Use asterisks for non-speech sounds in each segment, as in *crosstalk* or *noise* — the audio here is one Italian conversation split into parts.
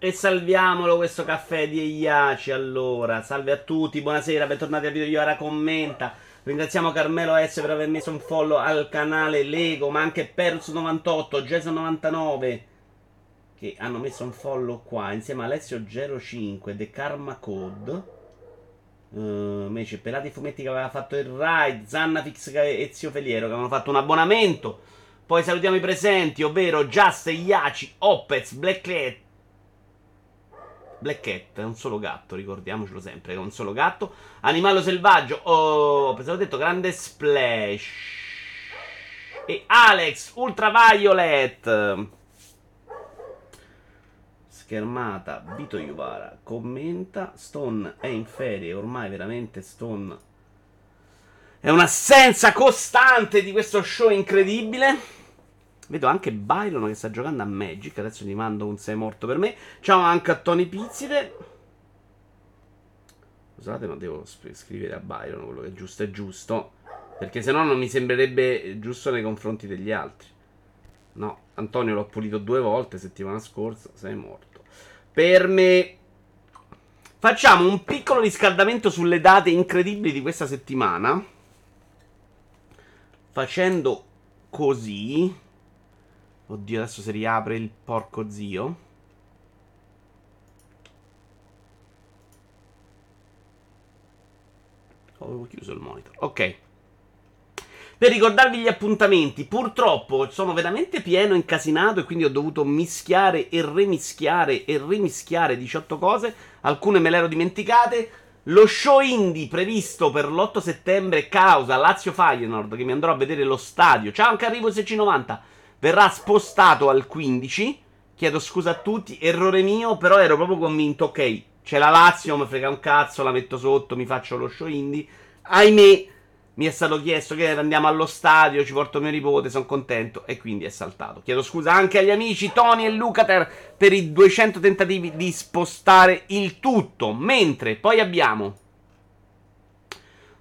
E salviamolo questo caffè di Eiaci allora. Salve a tutti, buonasera, bentornati al video Iora commenta. Ringraziamo Carmelo S per aver messo un follow al canale Lego, ma anche Perus98, Jason99 che hanno messo un follow qua insieme a Alessio05 The Karma Code. Uh, invece Pelati Fumetti che aveva fatto il ride, Zannafix e Zio Feliero che avevano fatto un abbonamento. Poi salutiamo i presenti, ovvero Just, Iaci, Opez, Black Cat, Black Cat è un solo gatto, ricordiamocelo sempre, è un solo gatto. Animalo selvaggio, oh, pensavo detto grande splash. E Alex Ultraviolet. Schermata, Vito Iuvara commenta, Stone è in ferie, ormai veramente Stone è un'assenza costante di questo show incredibile. Vedo anche Byron che sta giocando a Magic. Adesso gli mando un 6 morto per me. Ciao anche a Tony Pizzide. Scusate, ma devo scrivere a Byron quello che è giusto è giusto. Perché se no non mi sembrerebbe giusto nei confronti degli altri. No, Antonio l'ho pulito due volte settimana scorsa. Sei morto. Per me. Facciamo un piccolo riscaldamento sulle date incredibili di questa settimana. Facendo così. Oddio, adesso si riapre il porco zio. Oh, avevo chiuso il monitor. Ok. Per ricordarvi gli appuntamenti, purtroppo sono veramente pieno, incasinato e quindi ho dovuto mischiare e remischiare e rimischiare 18 cose. Alcune me le ero dimenticate. Lo show indie previsto per l'8 settembre causa Lazio Feyenoord che mi andrò a vedere lo stadio. Ciao anche arrivo SC90 verrà spostato al 15. Chiedo scusa a tutti, errore mio, però ero proprio convinto, ok, c'è la Lazio, mi frega un cazzo, la metto sotto, mi faccio lo show indie. Ahimè, mi è stato chiesto che andiamo allo stadio, ci porto mio nipote, sono contento e quindi è saltato. Chiedo scusa anche agli amici Tony e Lucater per i 200 tentativi di spostare il tutto. Mentre poi abbiamo...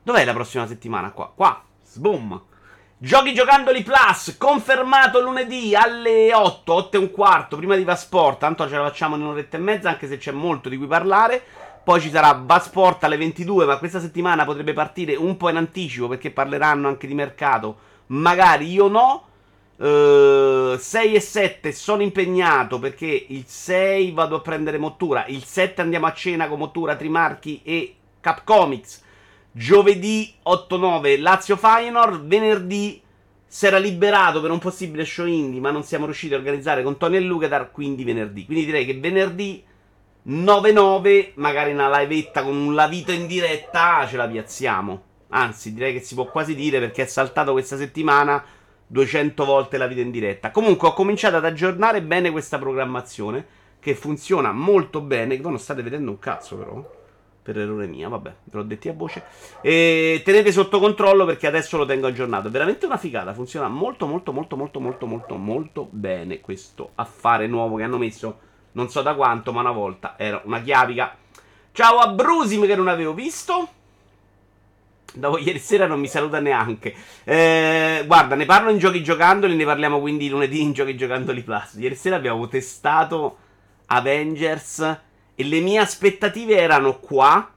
Dov'è la prossima settimana qua? Qua. Sboom. Giochi Giocandoli Plus, confermato lunedì alle 8, 8 e un quarto, prima di Vasport, tanto ce la facciamo in un'oretta e mezza, anche se c'è molto di cui parlare. Poi ci sarà Vasport alle 22, ma questa settimana potrebbe partire un po' in anticipo perché parleranno anche di mercato. Magari io no. Uh, 6 e 7 sono impegnato perché il 6 vado a prendere Mottura, il 7 andiamo a cena con Mottura, Trimarchi e Capcomics. Giovedì 8-9 Lazio Feyenoord. Venerdì si era liberato per un possibile show indie, ma non siamo riusciti a organizzare con Tony e Lucatar. Quindi venerdì. Quindi direi che venerdì 9-9, magari una livetta con un lavito in diretta, ce la piazziamo. Anzi, direi che si può quasi dire perché è saltato questa settimana 200 volte la vita in diretta. Comunque ho cominciato ad aggiornare bene questa programmazione che funziona molto bene. Voi non state vedendo un cazzo però per errore mia, vabbè, ve l'ho detto a voce. E tenete sotto controllo perché adesso lo tengo aggiornato. È veramente una figata, funziona molto molto molto molto molto molto molto bene questo affare nuovo che hanno messo non so da quanto, ma una volta era una chiavica. Ciao a Brusim che non avevo visto. Dopo ieri sera non mi saluta neanche. Eh, guarda, ne parlo in giochi giocandoli, ne parliamo quindi lunedì in giochi giocandoli plus. Ieri sera abbiamo testato Avengers e le mie aspettative erano qua.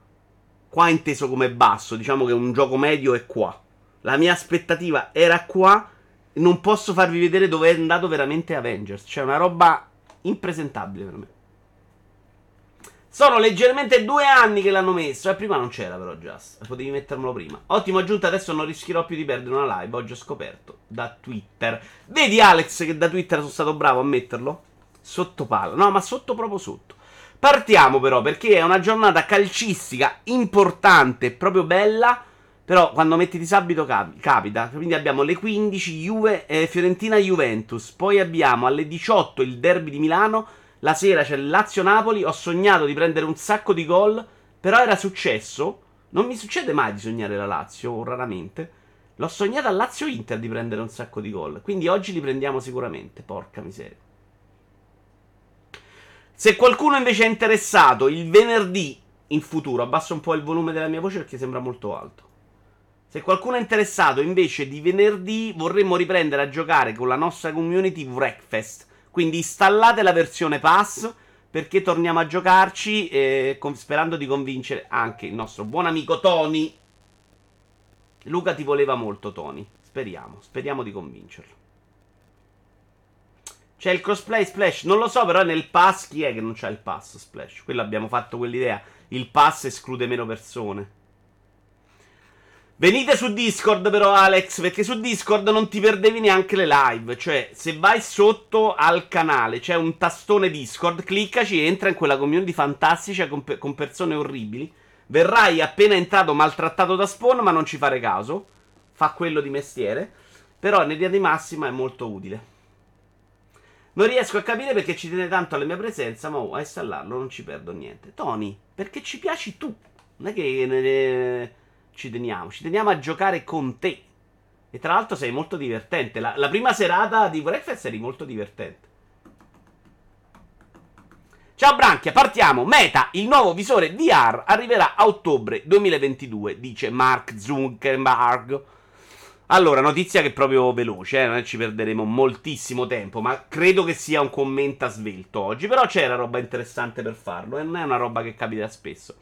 Qua inteso come basso. Diciamo che un gioco medio è qua. La mia aspettativa era qua. Non posso farvi vedere dove è andato veramente Avengers. Cioè, una roba impresentabile per me. Sono leggermente due anni che l'hanno messo. E eh, prima non c'era, però, Just. Potevi mettermelo prima. Ottimo aggiunta. Adesso non rischierò più di perdere una live. Oggi ho scoperto da Twitter. Vedi, Alex, che da Twitter sono stato bravo a metterlo? Sotto palla. No, ma sotto proprio sotto. Partiamo però perché è una giornata calcistica importante, proprio bella. Però quando metti disabito cap- capita. Quindi abbiamo le 15 Juve, eh, Fiorentina Juventus. Poi abbiamo alle 18 il derby di Milano. La sera c'è il Lazio-Napoli. Ho sognato di prendere un sacco di gol. Però era successo. Non mi succede mai di sognare la Lazio, o raramente. L'ho sognato al Lazio-Inter di prendere un sacco di gol. Quindi oggi li prendiamo sicuramente. Porca miseria. Se qualcuno invece è interessato, il venerdì in futuro, abbasso un po' il volume della mia voce perché sembra molto alto. Se qualcuno è interessato invece di venerdì, vorremmo riprendere a giocare con la nostra community Wreckfest. Quindi installate la versione pass perché torniamo a giocarci eh, con, sperando di convincere anche il nostro buon amico Tony. Luca ti voleva molto, Tony. Speriamo, speriamo di convincerlo. C'è il crossplay Splash, non lo so, però nel pass chi è che non c'ha il pass Splash? Quello abbiamo fatto quell'idea. Il pass esclude meno persone. Venite su Discord però Alex, perché su Discord non ti perdevi neanche le live, cioè se vai sotto al canale c'è un tastone Discord, cliccaci e entra in quella community fantastica con, pe- con persone orribili. Verrai appena entrato maltrattato da spawn, ma non ci fare caso. Fa quello di mestiere. Però in linea di massima è molto utile. Non riesco a capire perché ci tiene tanto alla mia presenza, ma oh, a installarlo non ci perdo niente. Tony, perché ci piaci tu. Non è che ne... ci teniamo, ci teniamo a giocare con te. E tra l'altro sei molto divertente. La, la prima serata di Breakfast eri molto divertente. Ciao Branchia, partiamo. Meta, il nuovo visore VR arriverà a ottobre 2022, dice Mark Zuckerberg. Allora, notizia che è proprio veloce, eh? non ci perderemo moltissimo tempo, ma credo che sia un commento svelto oggi. Però c'era roba interessante per farlo e non è una roba che capita spesso.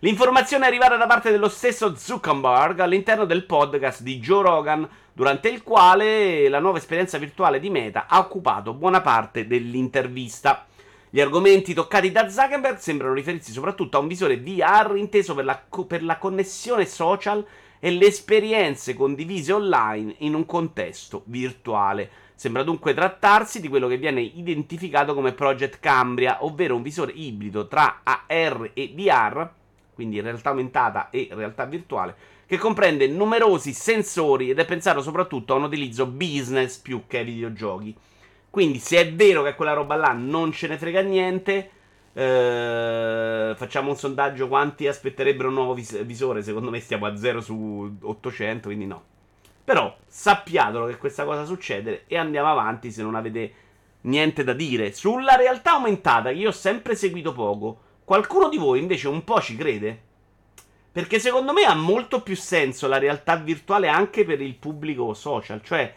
L'informazione è arrivata da parte dello stesso Zuckerberg all'interno del podcast di Joe Rogan, durante il quale la nuova esperienza virtuale di Meta ha occupato buona parte dell'intervista. Gli argomenti toccati da Zuckerberg sembrano riferirsi soprattutto a un visore VR inteso per la, co- per la connessione social e le esperienze condivise online in un contesto virtuale. Sembra dunque trattarsi di quello che viene identificato come Project Cambria, ovvero un visore ibrido tra AR e VR, quindi realtà aumentata e realtà virtuale, che comprende numerosi sensori ed è pensato soprattutto a un utilizzo business più che ai videogiochi. Quindi se è vero che quella roba là non ce ne frega niente, eh, facciamo un sondaggio quanti aspetterebbero un nuovo vis- visore. Secondo me stiamo a 0 su 800, quindi no. Però sappiatelo che questa cosa succede e andiamo avanti se non avete niente da dire. Sulla realtà aumentata, che io ho sempre seguito poco, qualcuno di voi invece un po' ci crede? Perché secondo me ha molto più senso la realtà virtuale anche per il pubblico social. Cioè,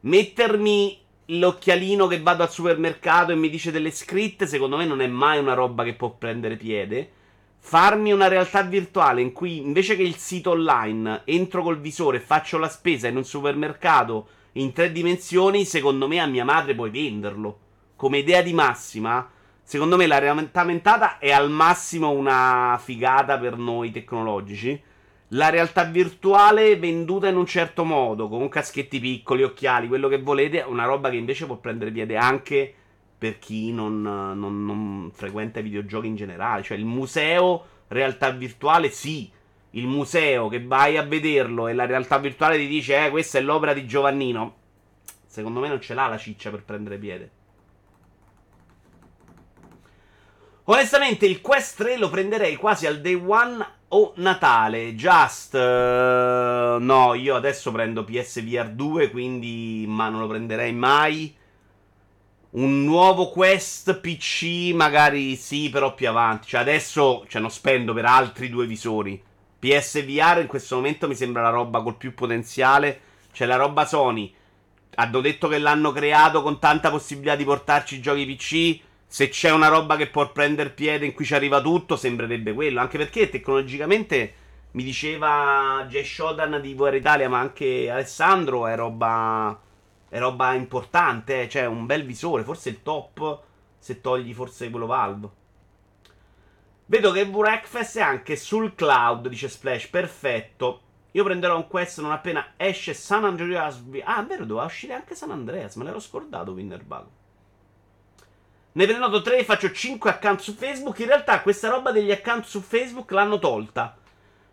mettermi l'occhialino che vado al supermercato e mi dice delle scritte, secondo me non è mai una roba che può prendere piede. Farmi una realtà virtuale in cui invece che il sito online entro col visore e faccio la spesa in un supermercato in tre dimensioni, secondo me a mia madre puoi venderlo. Come idea di massima, secondo me la realtà aumentata è al massimo una figata per noi tecnologici la realtà virtuale venduta in un certo modo, con caschetti piccoli, occhiali, quello che volete, è una roba che invece può prendere piede anche per chi non, non, non frequenta i videogiochi in generale. Cioè il museo realtà virtuale sì, il museo che vai a vederlo e la realtà virtuale ti dice eh questa è l'opera di Giovannino. Secondo me non ce l'ha la ciccia per prendere piede. Onestamente il Quest 3 lo prenderei quasi al day one o Natale, Just uh, no, io adesso prendo PSVR 2, quindi ma non lo prenderei mai. Un nuovo Quest PC, magari sì, però più avanti. Cioè adesso cioè, non spendo per altri due visori. PSVR in questo momento mi sembra la roba col più potenziale. Cioè la roba Sony. Hanno detto che l'hanno creato con tanta possibilità di portarci giochi PC se c'è una roba che può prendere piede in cui ci arriva tutto, sembrerebbe quello. Anche perché tecnologicamente mi diceva Jay Shodan di VR Italia, ma anche Alessandro è roba. È roba importante. Eh. Cioè, un bel visore. Forse il top. Se togli forse quello Valve. Vedo che Breakfast è anche sul cloud, dice Splash. Perfetto. Io prenderò un quest non appena esce San Andreas. Ah, è vero, doveva uscire anche San Andreas. Me l'ero scordato, Winnerbug. Ne prenoto 3 e faccio 5 account su Facebook. In realtà questa roba degli account su Facebook l'hanno tolta.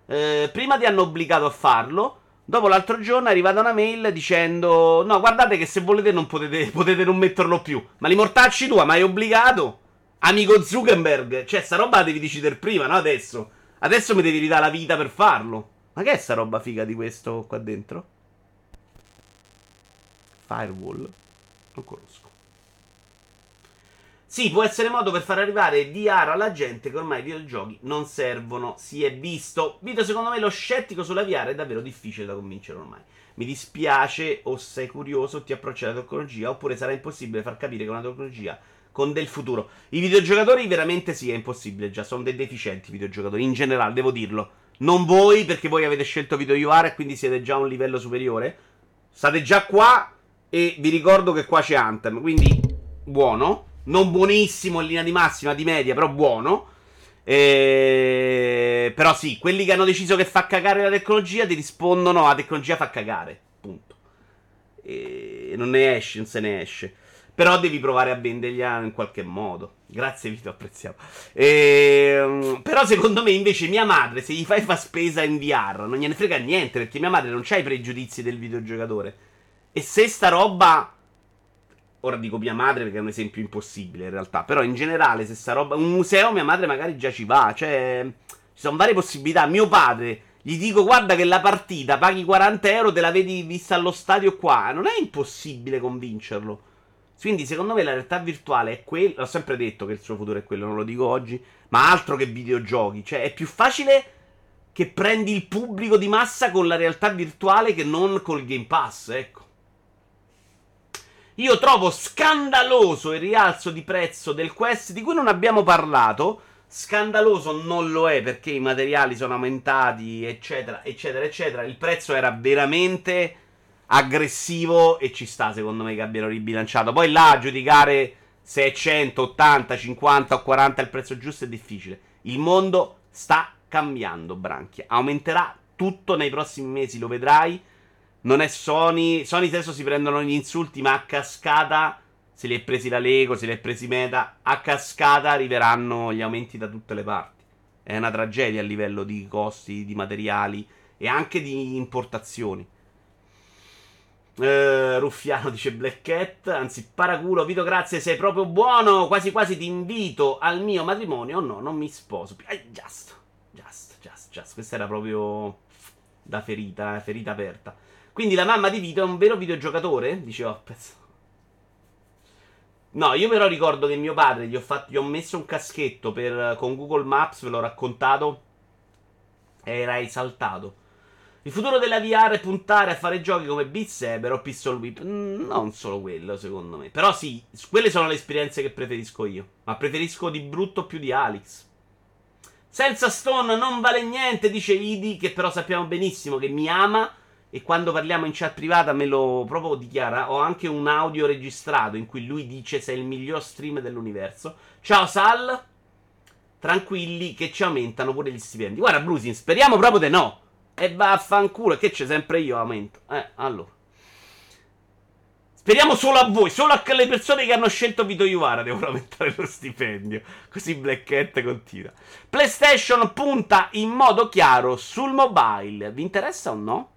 Eh, prima ti hanno obbligato a farlo. Dopo l'altro giorno è arrivata una mail dicendo: No, guardate che se volete non potete, *laughs* potete non metterlo più. Ma li mortacci tua, ma hai obbligato? Amico Zuckerberg. Cioè, sta roba la devi decidere prima, no? Adesso. Adesso mi devi ridare la vita per farlo. Ma che è sta roba figa di questo qua dentro? Firewall. Non conosco. Sì, può essere modo per far arrivare VR alla gente che ormai i videogiochi non servono. Si è visto. Vito, secondo me lo scettico sulla VR è davvero difficile da convincere ormai. Mi dispiace o sei curioso ti approcci alla tecnologia oppure sarà impossibile far capire che una tecnologia con del futuro. I videogiocatori veramente sì, è impossibile già, sono dei deficienti i videogiocatori, in generale, devo dirlo. Non voi, perché voi avete scelto Video UR e quindi siete già a un livello superiore. State già qua e vi ricordo che qua c'è Anthem, quindi buono. Non buonissimo in linea di massima, di media, però buono. E... Però sì, quelli che hanno deciso che fa cagare la tecnologia ti rispondono la tecnologia fa cagare. Punto. E non ne esce, non se ne esce. Però devi provare a vendergliela in qualche modo. Grazie Vito, apprezziamo. E, però secondo me invece mia madre, se gli fai fa spesa in VR, non gliene frega niente, perché mia madre non c'ha i pregiudizi del videogiocatore. E se sta roba... Ora dico mia madre perché è un esempio impossibile in realtà. Però in generale, se sta roba... Un museo mia madre magari già ci va. Cioè, ci sono varie possibilità. Mio padre... Gli dico, guarda che la partita paghi 40 euro, te la vedi vista allo stadio qua. Non è impossibile convincerlo. Quindi, secondo me, la realtà virtuale è quello. L'ho sempre detto che il suo futuro è quello, non lo dico oggi. Ma altro che videogiochi. Cioè, è più facile che prendi il pubblico di massa con la realtà virtuale che non col Game Pass. Ecco. Io trovo scandaloso il rialzo di prezzo del Quest di cui non abbiamo parlato. Scandaloso non lo è perché i materiali sono aumentati, eccetera, eccetera, eccetera. Il prezzo era veramente aggressivo e ci sta secondo me che abbiano ribilanciato. Poi là a giudicare se è 100, 80, 50 o 40 il prezzo giusto è difficile. Il mondo sta cambiando, Branchia. Aumenterà tutto nei prossimi mesi, lo vedrai. Non è Sony. Sony adesso si prendono gli insulti, ma a cascata se li è presi la Lego, se li è presi Meta, a cascata arriveranno gli aumenti da tutte le parti. È una tragedia a livello di costi, di materiali e anche di importazioni. Uh, Ruffiano dice Black Cat, anzi paraculo, Vito grazie, sei proprio buono, quasi quasi ti invito al mio matrimonio, no, non mi sposo. Eh, just, just, just, just, questa era proprio da ferita, eh, ferita aperta. Quindi la mamma di Vito è un vero videogiocatore? Dice Opez. No, io però ricordo che mio padre gli ho, fatto, gli ho messo un caschetto per, con Google Maps, ve l'ho raccontato, era esaltato. Il futuro della VR è puntare a fare giochi come Beat Saber o Pistol Whip. Mm, non solo quello, secondo me. Però sì, quelle sono le esperienze che preferisco io. Ma preferisco di brutto più di Alex. Senza Stone non vale niente, dice Idi, che però sappiamo benissimo che mi ama. E quando parliamo in chat privata me lo proprio dichiara. Ho anche un audio registrato in cui lui dice sei il miglior stream dell'universo. Ciao Sal. Tranquilli che ci aumentano pure gli stipendi. Guarda, Brusin, speriamo proprio di no. E vaffanculo, che c'è sempre io aumento. Eh, allora. Speriamo solo a voi, solo a quelle persone che hanno scelto Vito Iuvara devono aumentare lo stipendio. Così Black Hat continua. PlayStation punta in modo chiaro sul mobile. Vi interessa o no?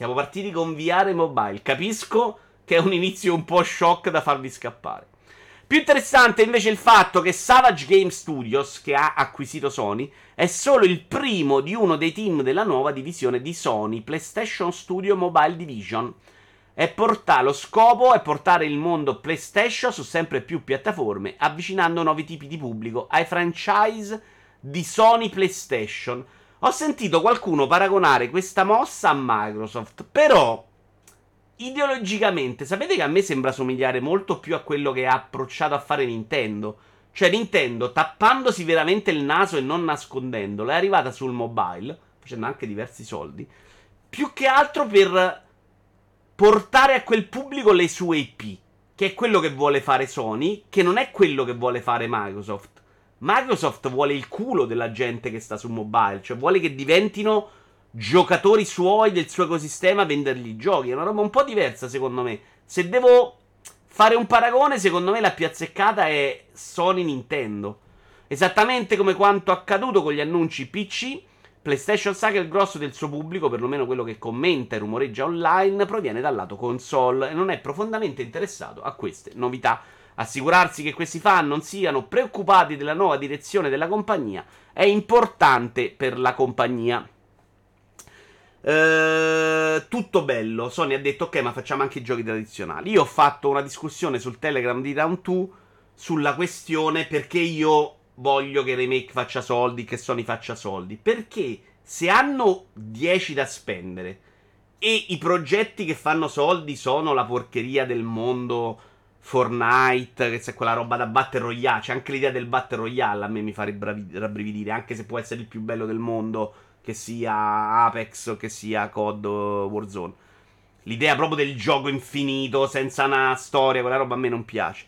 Siamo partiti con VR mobile. Capisco che è un inizio un po' shock da farvi scappare. Più interessante invece il fatto che Savage Game Studios, che ha acquisito Sony, è solo il primo di uno dei team della nuova divisione di Sony, PlayStation Studio Mobile Division. Porta- lo scopo è portare il mondo PlayStation su sempre più piattaforme, avvicinando nuovi tipi di pubblico ai franchise di Sony PlayStation. Ho sentito qualcuno paragonare questa mossa a Microsoft, però ideologicamente, sapete che a me sembra somigliare molto più a quello che ha approcciato a fare Nintendo. Cioè, Nintendo, tappandosi veramente il naso e non nascondendolo, è arrivata sul mobile, facendo anche diversi soldi, più che altro per portare a quel pubblico le sue IP, che è quello che vuole fare Sony, che non è quello che vuole fare Microsoft. Microsoft vuole il culo della gente che sta su mobile, cioè vuole che diventino giocatori suoi del suo ecosistema vendergli i giochi. È una roba un po' diversa, secondo me. Se devo fare un paragone, secondo me la più azzeccata è Sony Nintendo. Esattamente come quanto accaduto con gli annunci PC. PlayStation sa che il grosso del suo pubblico, perlomeno quello che commenta e rumoreggia online, proviene dal lato console e non è profondamente interessato a queste novità. Assicurarsi che questi fan non siano preoccupati della nuova direzione della compagnia è importante per la compagnia. Uh, tutto bello. Sony ha detto: Ok, ma facciamo anche i giochi tradizionali. Io ho fatto una discussione sul Telegram di Round 2 sulla questione perché io voglio che Remake faccia soldi, che Sony faccia soldi. Perché se hanno 10 da spendere, E i progetti che fanno soldi sono la porcheria del mondo Fortnite, che c'è quella roba da Battle Royale. C'è anche l'idea del Battle Royale a me mi fa rabbrividire, anche se può essere il più bello del mondo, che sia Apex o che sia COD Warzone. L'idea proprio del gioco infinito, senza una storia, quella roba a me non piace.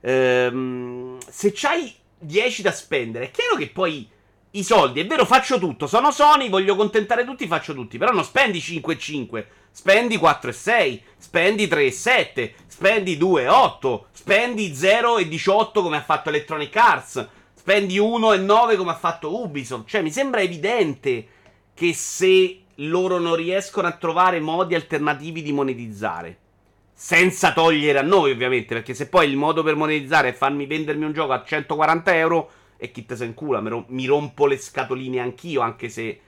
Ehm, se c'hai 10 da spendere, è chiaro che poi i soldi, è vero, faccio tutto. Sono Sony, voglio contentare tutti, faccio tutti. Però non spendi 5 e 5, spendi 4 e 6, spendi 3 e 7, spendi 2 e 8, spendi 0 e 18 come ha fatto Electronic Arts, spendi 1 e 9 come ha fatto Ubisoft. Cioè, mi sembra evidente che se loro non riescono a trovare modi alternativi di monetizzare. Senza togliere a noi, ovviamente, perché se poi il modo per monetizzare è farmi vendermi un gioco a 140 euro, e chi te se incula, mi rompo le scatoline anch'io, anche se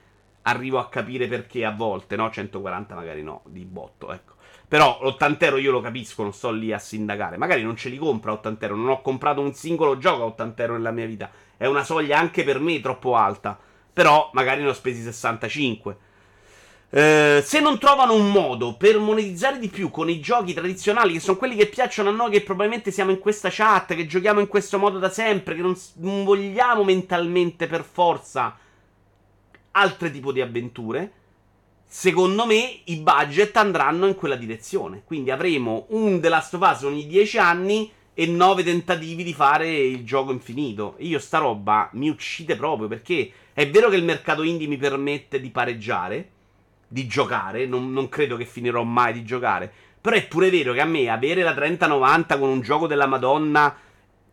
arrivo a capire perché a volte, no? 140 magari no, di botto, ecco. Però l'80 euro io lo capisco, non sto lì a sindacare. Magari non ce li compro a 80 euro, non ho comprato un singolo gioco a 80 euro nella mia vita. È una soglia anche per me troppo alta. Però magari ne ho spesi 65. Eh, se non trovano un modo per monetizzare di più con i giochi tradizionali, che sono quelli che piacciono a noi, che probabilmente siamo in questa chat, che giochiamo in questo modo da sempre, che non, non vogliamo mentalmente per forza altri tipi di avventure, secondo me i budget andranno in quella direzione. Quindi avremo un The Last of Us ogni 10 anni e 9 tentativi di fare il gioco infinito. Io sta roba mi uccide proprio perché è vero che il mercato indie mi permette di pareggiare di giocare. Non, non, credo che finirò mai di giocare. Però è pure vero che a me avere la 3090 con un gioco della Madonna,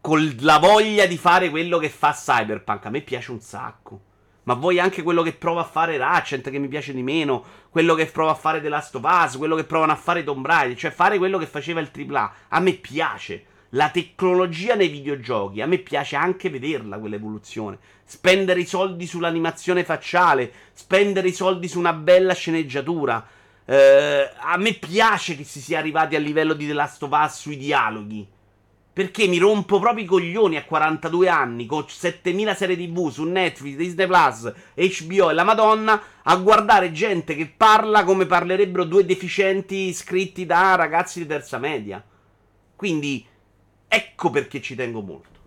con la voglia di fare quello che fa Cyberpunk, a me piace un sacco. Ma vuoi anche quello che prova a fare Ratchet, che mi piace di meno, quello che prova a fare The Last of Us, quello che provano a fare Tomb Raider, cioè fare quello che faceva il AAA. A me piace. La tecnologia nei videogiochi, a me piace anche vederla quell'evoluzione. Spendere i soldi sull'animazione facciale, spendere i soldi su una bella sceneggiatura. Eh, a me piace che si sia arrivati al livello di The Last of Us sui dialoghi. Perché mi rompo proprio i coglioni a 42 anni con 7000 serie TV su Netflix, Disney Plus, HBO e la Madonna a guardare gente che parla come parlerebbero due deficienti scritti da ragazzi di terza media. Quindi ecco perché ci tengo molto.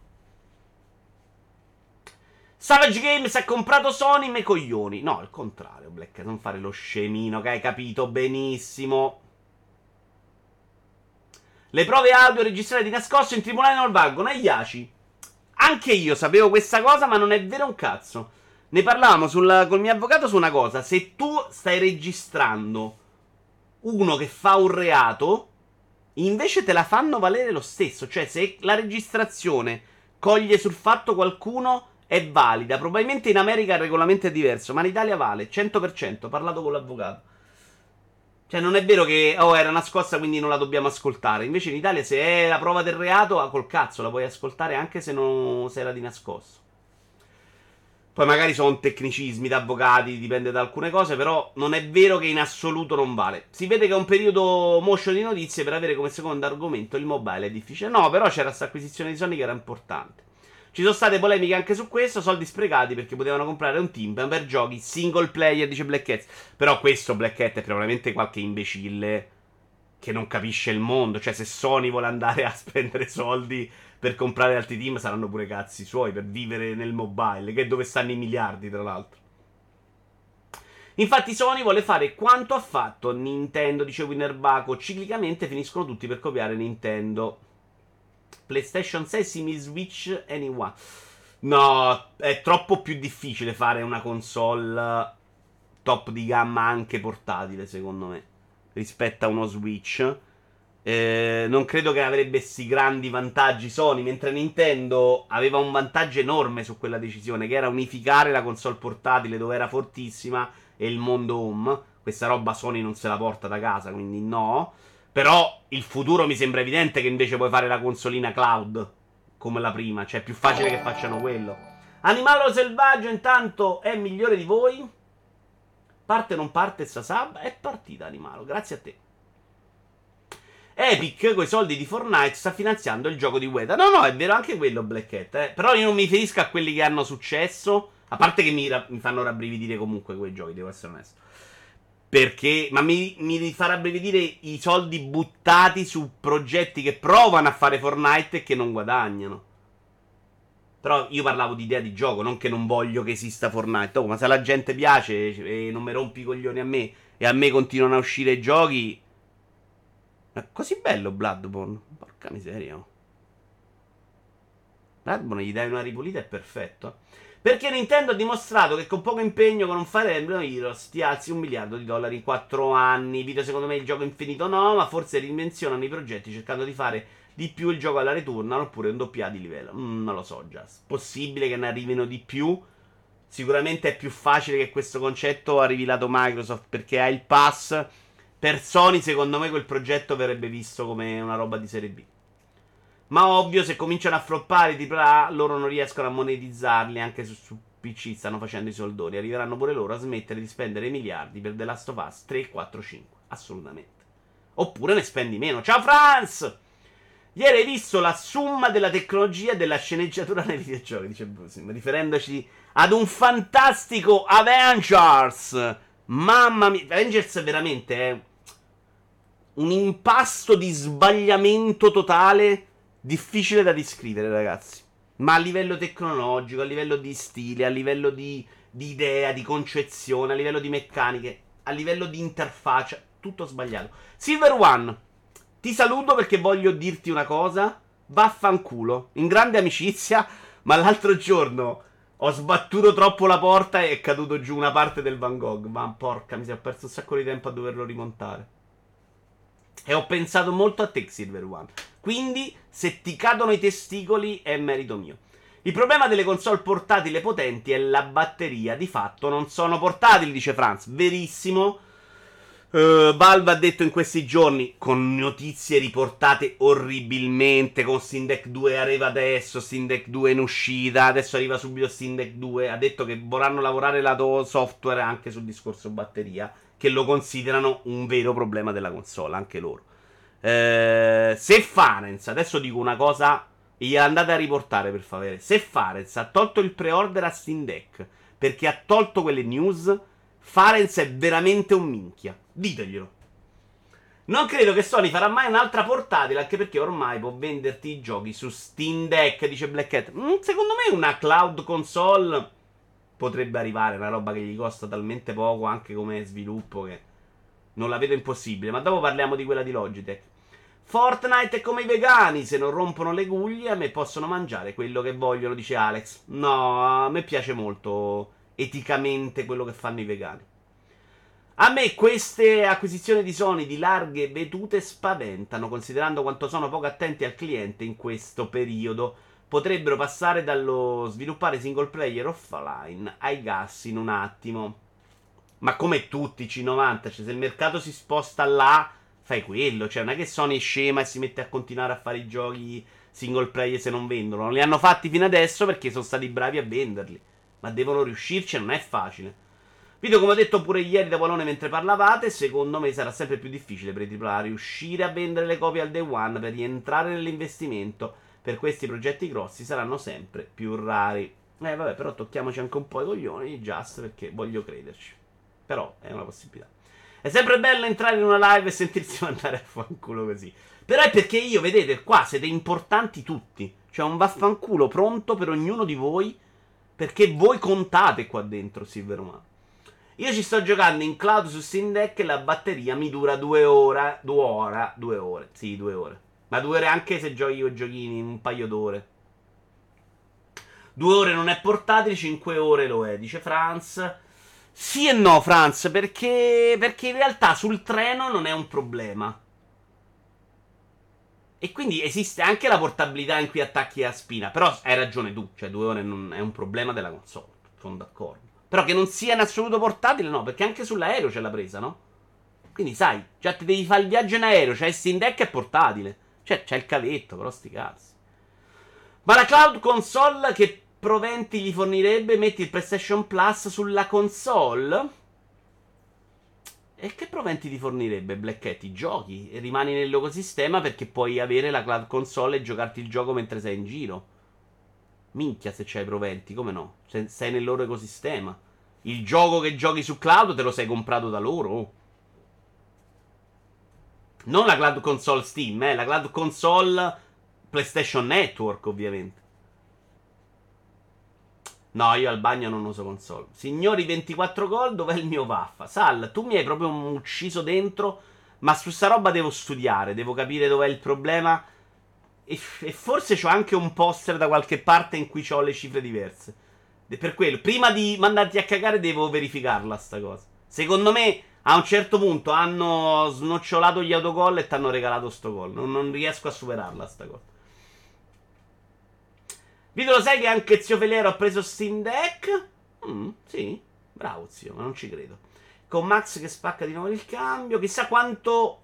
Savage Games ha comprato Sony me coglioni. No, al contrario, Black, non fare lo scemino che hai capito benissimo. Le prove audio registrate di nascosto in tribunale non. E Yaci. Anche io sapevo questa cosa, ma non è vero un cazzo. Ne parlavamo sul, col mio avvocato su una cosa. Se tu stai registrando uno che fa un reato, invece te la fanno valere lo stesso. Cioè, se la registrazione coglie sul fatto qualcuno è valida. Probabilmente in America il regolamento è diverso, ma in Italia vale 100%. Ho parlato con l'avvocato. Cioè, non è vero che oh, era nascosta, quindi non la dobbiamo ascoltare. Invece in Italia, se è la prova del reato, ah, col cazzo la puoi ascoltare anche se, non, se era di nascosto. Poi magari sono tecnicismi da avvocati, dipende da alcune cose, però non è vero che in assoluto non vale. Si vede che è un periodo moscio di notizie per avere come secondo argomento il mobile è difficile. No, però c'era questa acquisizione di Sony che era importante. Ci sono state polemiche anche su questo, soldi sprecati perché potevano comprare un team per giochi single player, dice Black Cat. Però questo Black Cat è probabilmente qualche imbecille che non capisce il mondo. Cioè, se Sony vuole andare a *laughs* spendere soldi per comprare altri team, saranno pure cazzi suoi per vivere nel mobile, che è dove stanno i miliardi, tra l'altro. Infatti Sony vuole fare quanto ha fatto Nintendo, dice Winner Baco, ciclicamente finiscono tutti per copiare Nintendo. PlayStation 6 simil Switch Anyone. No, è troppo più difficile fare una console top di gamma anche portatile, secondo me, rispetto a uno Switch. Eh, non credo che avrebbe questi grandi vantaggi Sony, mentre Nintendo aveva un vantaggio enorme su quella decisione, che era unificare la console portatile dove era fortissima e il mondo home. Questa roba Sony non se la porta da casa, quindi no. Però il futuro mi sembra evidente che invece puoi fare la consolina cloud come la prima. Cioè è più facile che facciano quello. Animalo selvaggio intanto è migliore di voi. Parte o non parte sta sub? È partita Animalo, grazie a te. Epic con soldi di Fortnite sta finanziando il gioco di Weta. No, no, è vero anche quello Black Hat. Eh. Però io non mi riferisco a quelli che hanno successo. A parte che mi, mi fanno rabbrividire comunque quei giochi, devo essere onesto. Perché, ma mi, mi farebbe vedere i soldi buttati su progetti che provano a fare Fortnite e che non guadagnano. Però io parlavo di idea di gioco, non che non voglio che esista Fortnite. Oh, ma se la gente piace e non mi rompi i coglioni a me e a me continuano a uscire giochi. È così bello Bloodborne. Porca miseria. Oh. Bloodborne gli dai una ripulita è perfetto. Perché Nintendo ha dimostrato che con poco impegno con un Fire Emblem Heroes ti alzi un miliardo di dollari in 4 anni. Video secondo me il gioco infinito no, ma forse ridimensionano i progetti cercando di fare di più il gioco alla Returnal oppure un doppia di livello. Mm, non lo so già. Possibile che ne arrivino di più. Sicuramente è più facile che questo concetto arrivi lato Microsoft perché ha il pass. Per Sony, secondo me, quel progetto verrebbe visto come una roba di serie B. Ma ovvio, se cominciano a floppare i AAA, loro non riescono a monetizzarli anche su, su PC. Stanno facendo i soldoni. Arriveranno pure loro a smettere di spendere miliardi per The Last of Us 3, 4, 5. Assolutamente. Oppure ne spendi meno. Ciao Franz! Ieri hai visto la summa della tecnologia e della sceneggiatura nei videogiochi, dice Brusim, riferendoci ad un fantastico Avengers. Mamma mia, Avengers veramente è un impasto di sbagliamento totale difficile da descrivere, ragazzi. Ma a livello tecnologico, a livello di stile, a livello di, di idea, di concezione, a livello di meccaniche, a livello di interfaccia, tutto sbagliato. Silver One, ti saluto perché voglio dirti una cosa. Vaffanculo, in grande amicizia, ma l'altro giorno ho sbattuto troppo la porta e è caduto giù una parte del Van Gogh. Ma porca, mi si è perso un sacco di tempo a doverlo rimontare. E ho pensato molto a te, Silver One. Quindi, se ti cadono i testicoli, è merito mio. Il problema delle console portatili potenti è la batteria. Di fatto non sono portatili, dice Franz. Verissimo. Uh, Valve ha detto in questi giorni, con notizie riportate orribilmente, con Steam Deck 2 arriva adesso, Steam Deck 2 in uscita, adesso arriva subito Steam Deck 2, ha detto che vorranno lavorare lato software anche sul discorso batteria, che lo considerano un vero problema della console, anche loro. Eh, se Farenz, adesso dico una cosa, andate a riportare per favore. Se Farenz ha tolto il pre-order a Steam Deck perché ha tolto quelle news, Farenz è veramente un minchia. Diteglielo. Non credo che Sony farà mai un'altra portatile, anche perché ormai può venderti i giochi su Steam Deck, dice Black Cat. Mm, secondo me una cloud console potrebbe arrivare, una roba che gli costa talmente poco anche come sviluppo che non la vedo impossibile. Ma dopo parliamo di quella di Logitech. Fortnite è come i vegani, se non rompono le guglie a me possono mangiare quello che vogliono, dice Alex. No, a me piace molto eticamente quello che fanno i vegani. A me queste acquisizioni di Sony di larghe vedute spaventano, considerando quanto sono poco attenti al cliente in questo periodo. Potrebbero passare dallo sviluppare single player offline ai gas in un attimo. Ma come tutti i C90, cioè se il mercato si sposta là fai quello. Cioè, non è che Sony è scema e si mette a continuare a fare i giochi single player se non vendono. Non li hanno fatti fino adesso perché sono stati bravi a venderli. Ma devono riuscirci e non è facile. Video come ho detto pure ieri da Polone mentre parlavate, secondo me sarà sempre più difficile per i AAA riuscire a vendere le copie al day one per rientrare nell'investimento. Per questi progetti grossi saranno sempre più rari. Eh vabbè, però tocchiamoci anche un po' i coglioni, just perché voglio crederci. Però è una possibilità. È sempre bello entrare in una live e sentirsi *laughs* mandare a fanculo così. Però è perché io, vedete, qua siete importanti tutti. Cioè un vaffanculo pronto per ognuno di voi. Perché voi contate qua dentro, Silver Umano. Io ci sto giocando in cloud su Steam Deck e la batteria mi dura due ore. Due ore. Due ore. Sì, due ore. Ma due ore anche se giochi con giochini, un paio d'ore. Due ore non è portatile, cinque ore lo è, dice Franz. Sì e no, Franz, perché, perché in realtà sul treno non è un problema. E quindi esiste anche la portabilità in cui attacchi a spina. Però hai ragione tu, cioè due ore non è un problema della console. Sono d'accordo. Però che non sia in assoluto portatile, no, perché anche sull'aereo c'è la presa, no? Quindi sai, già ti devi fare il viaggio in aereo, cioè il Steam Deck è portatile. Cioè c'è il cavetto, però sti cazzi. Ma la cloud console che proventi gli fornirebbe? Metti il PlayStation Plus sulla console? E che proventi ti fornirebbe Black Hat? I giochi e rimani nell'ecosistema perché puoi avere la cloud console e giocarti il gioco mentre sei in giro. Minchia se c'hai proventi, come no? Se sei nel loro ecosistema. Il gioco che giochi su cloud te lo sei comprato da loro. Non la cloud console Steam, eh, la cloud console PlayStation Network, ovviamente. No, io al bagno non uso console. Signori 24 gol, dov'è il mio vaffa? Sal, tu mi hai proprio ucciso dentro, ma su sta roba devo studiare, devo capire dov'è il problema. E, e forse c'ho anche un poster da qualche parte in cui ho le cifre diverse. Per quello, prima di mandarti a cagare devo verificarla sta cosa. Secondo me, a un certo punto hanno snocciolato gli autogol e ti hanno regalato sto gol. Non, non riesco a superarla sta cosa. Vito, lo sai che anche zio Feliero ha preso Steam Deck? Mm, sì, bravo zio, ma non ci credo. Con Max che spacca di nuovo il cambio. Chissà quanto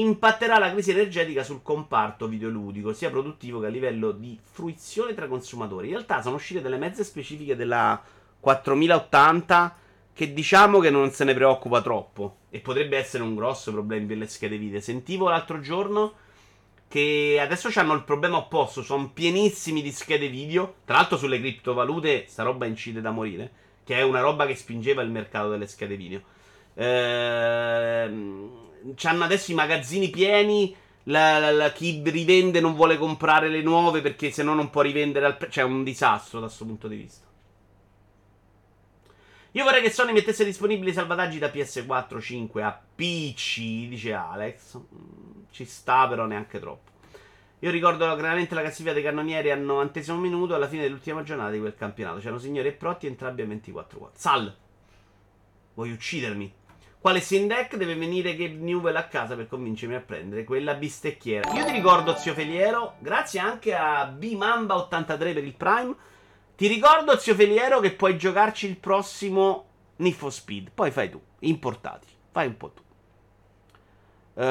impatterà la crisi energetica sul comparto videoludico, sia produttivo che a livello di fruizione tra consumatori. In realtà sono uscite delle mezze specifiche della 4080 che diciamo che non se ne preoccupa troppo e potrebbe essere un grosso problema per le schede video. Sentivo l'altro giorno che adesso hanno il problema opposto, sono pienissimi di schede video, tra l'altro sulle criptovalute sta roba incide da morire, che è una roba che spingeva il mercato delle schede video. Ehm, hanno adesso i magazzini pieni, la, la, la, chi rivende non vuole comprare le nuove perché se no non può rivendere al prezzo, cioè è un disastro da questo punto di vista. Io vorrei che Sony mettesse disponibili salvataggi da PS4, 5 a PC, dice Alex. Mm, ci sta, però neanche troppo. Io ricordo chiaramente la classifica dei cannonieri al 90 minuto, alla fine dell'ultima giornata di quel campionato. C'erano signori e protti entrambi a 24 4 Sal, vuoi uccidermi? Quale Sindec deve venire Gabe Newell a casa per convincermi a prendere quella bistecchiera? Io ti ricordo, zio Feliero, grazie anche a B-Mamba83 per il Prime ti ricordo, zio Feliero, che puoi giocarci il prossimo for Speed. Poi fai tu, importati. Fai un po' tu. Uh,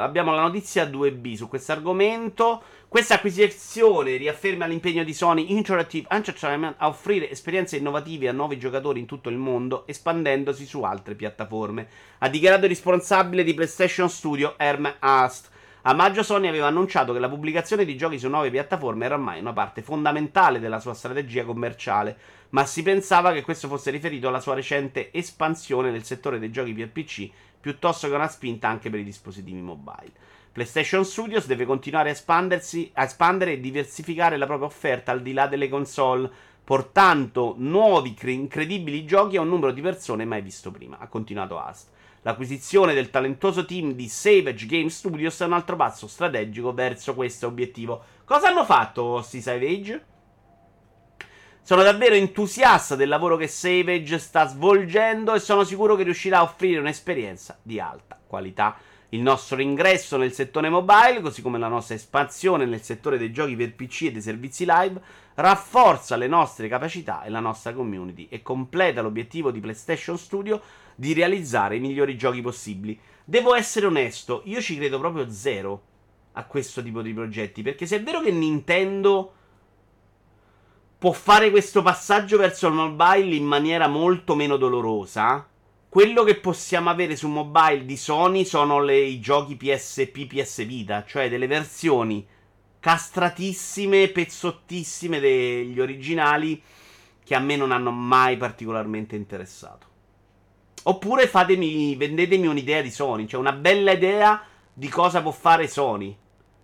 abbiamo la notizia 2B su questo argomento. Questa acquisizione riafferma l'impegno di Sony Interactive Entertainment a offrire esperienze innovative a nuovi giocatori in tutto il mondo, espandendosi su altre piattaforme. Ha dichiarato il responsabile di PlayStation Studio, Herm Ast. A maggio Sony aveva annunciato che la pubblicazione di giochi su nuove piattaforme era ormai una parte fondamentale della sua strategia commerciale, ma si pensava che questo fosse riferito alla sua recente espansione nel settore dei giochi per PC, piuttosto che una spinta anche per i dispositivi mobile. PlayStation Studios deve continuare a, espandersi, a espandere e diversificare la propria offerta al di là delle console, portando nuovi incredibili giochi a un numero di persone mai visto prima, ha continuato Ast. L'acquisizione del talentuoso team di Savage Game Studios è un altro passo strategico verso questo obiettivo. Cosa hanno fatto sti Savage? Sono davvero entusiasta del lavoro che Savage sta svolgendo e sono sicuro che riuscirà a offrire un'esperienza di alta qualità. Il nostro ingresso nel settore mobile, così come la nostra espansione nel settore dei giochi per PC e dei servizi live, rafforza le nostre capacità e la nostra community e completa l'obiettivo di PlayStation Studio di realizzare i migliori giochi possibili. Devo essere onesto, io ci credo proprio zero a questo tipo di progetti, perché se è vero che Nintendo può fare questo passaggio verso il mobile in maniera molto meno dolorosa, quello che possiamo avere su mobile di Sony sono le, i giochi PSP, PS Vita, cioè delle versioni castratissime, pezzottissime degli originali che a me non hanno mai particolarmente interessato. Oppure fatemi, vendetemi un'idea di Sony, cioè una bella idea di cosa può fare Sony.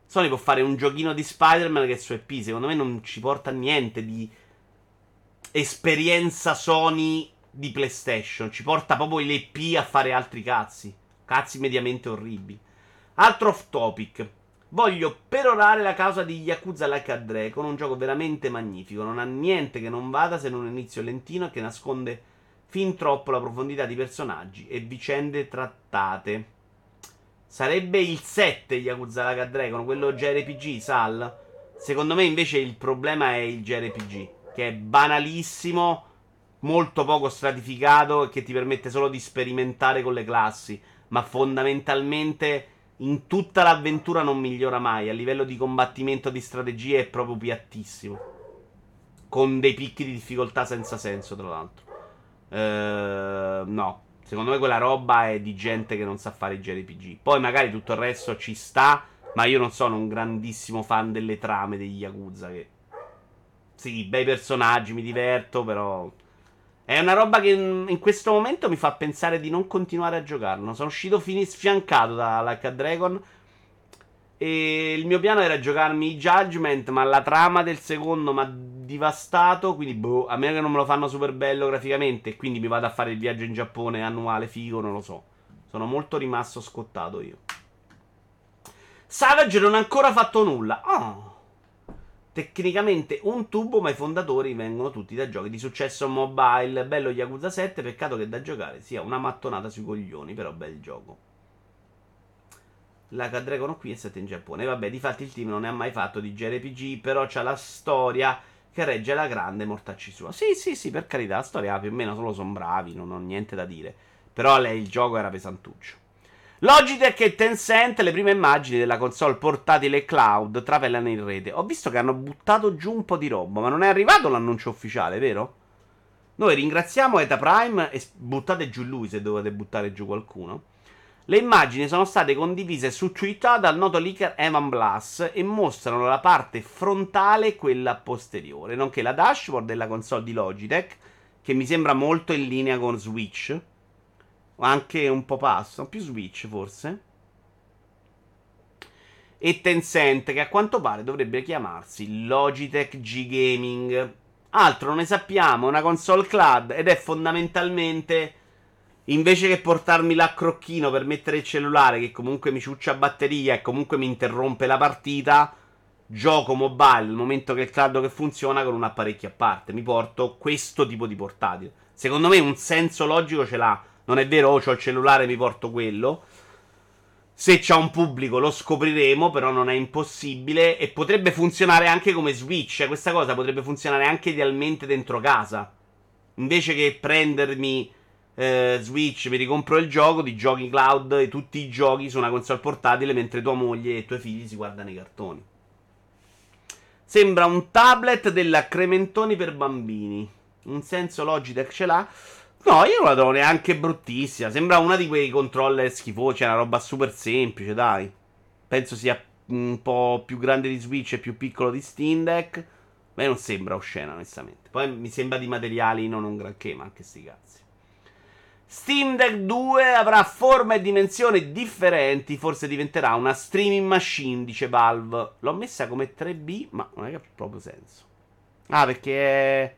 Sony può fare un giochino di Spider-Man che su EP, secondo me non ci porta niente di esperienza Sony di PlayStation. Ci porta proprio l'EP a fare altri cazzi. Cazzi mediamente orribili. Altro off topic. Voglio perorare la causa di Yakuza Like a Dragon, un gioco veramente magnifico. Non ha niente che non vada se non un inizio lentino che nasconde fin troppo la profondità di personaggi e vicende trattate. Sarebbe il 7 Yakuza Like a Dragon, quello JRPG, Sal? Secondo me invece il problema è il JRPG, che è banalissimo, molto poco stratificato e che ti permette solo di sperimentare con le classi, ma fondamentalmente in tutta l'avventura non migliora mai. A livello di combattimento di strategie è proprio piattissimo. Con dei picchi di difficoltà senza senso, tra l'altro. Ehm, no. Secondo me quella roba è di gente che non sa fare i JRPG. Poi magari tutto il resto ci sta. Ma io non sono un grandissimo fan delle trame degli Yakuza. Che... Sì, bei personaggi, mi diverto, però. È una roba che in questo momento mi fa pensare di non continuare a giocarlo. Sono uscito fini sfiancato da Like Dragon. E il mio piano era giocarmi Judgment, ma la trama del secondo mi ha devastato. Quindi, boh, a meno che non me lo fanno super bello graficamente. E quindi mi vado a fare il viaggio in Giappone annuale, figo, non lo so. Sono molto rimasto scottato io. Savage non ha ancora fatto nulla. Oh. Tecnicamente un tubo, ma i fondatori vengono tutti da giochi di successo mobile. Bello Yakuza 7, peccato che da giocare sia una mattonata sui coglioni, però bel gioco. La Dragon qui è 7 in Giappone. Vabbè, difatti il team non ne ha mai fatto di JRPG, però c'ha la storia che regge la grande mortacci sua. Sì, sì, sì, per carità, la storia più o meno solo sono bravi, non ho niente da dire. Però lei il gioco era pesantuccio. Logitech e Tencent, le prime immagini della console portatile cloud trapelano in rete. Ho visto che hanno buttato giù un po' di roba, ma non è arrivato l'annuncio ufficiale, vero? Noi ringraziamo Eta Prime e buttate giù lui se dovete buttare giù qualcuno. Le immagini sono state condivise su Twitter dal noto leaker Evan Blass e mostrano la parte frontale e quella posteriore, nonché la dashboard della console di Logitech, che mi sembra molto in linea con Switch anche un po' passo, più Switch forse. E Tencent, che a quanto pare dovrebbe chiamarsi Logitech G Gaming. Altro non ne sappiamo, una console cloud ed è fondamentalmente invece che portarmi l'accrocchino per mettere il cellulare che comunque mi ciuccia batteria e comunque mi interrompe la partita, gioco mobile al momento che il cloud che funziona con un apparecchio a parte. Mi porto questo tipo di portatile. Secondo me un senso logico ce l'ha non è vero, oh, ho il cellulare, mi porto quello. Se c'è un pubblico lo scopriremo, però non è impossibile. E potrebbe funzionare anche come Switch. Questa cosa potrebbe funzionare anche idealmente dentro casa. Invece che prendermi eh, Switch, mi ricompro il gioco, di giochi cloud e tutti i giochi su una console portatile mentre tua moglie e i tuoi figli si guardano i cartoni. Sembra un tablet della Crementoni per bambini. Un senso Logitech ce l'ha. No, io non la trovo neanche bruttissima. Sembra una di quei controller schifosi. È una roba super semplice, dai. Penso sia un po' più grande di Switch e più piccolo di Steam Deck. Ma non sembra oscena, onestamente. Poi mi sembra di materiali non un granché, ma anche sti cazzi. Steam Deck 2 avrà forma e dimensioni differenti. Forse diventerà una streaming machine, dice Valve. L'ho messa come 3B, ma non è che ha proprio senso. Ah, perché è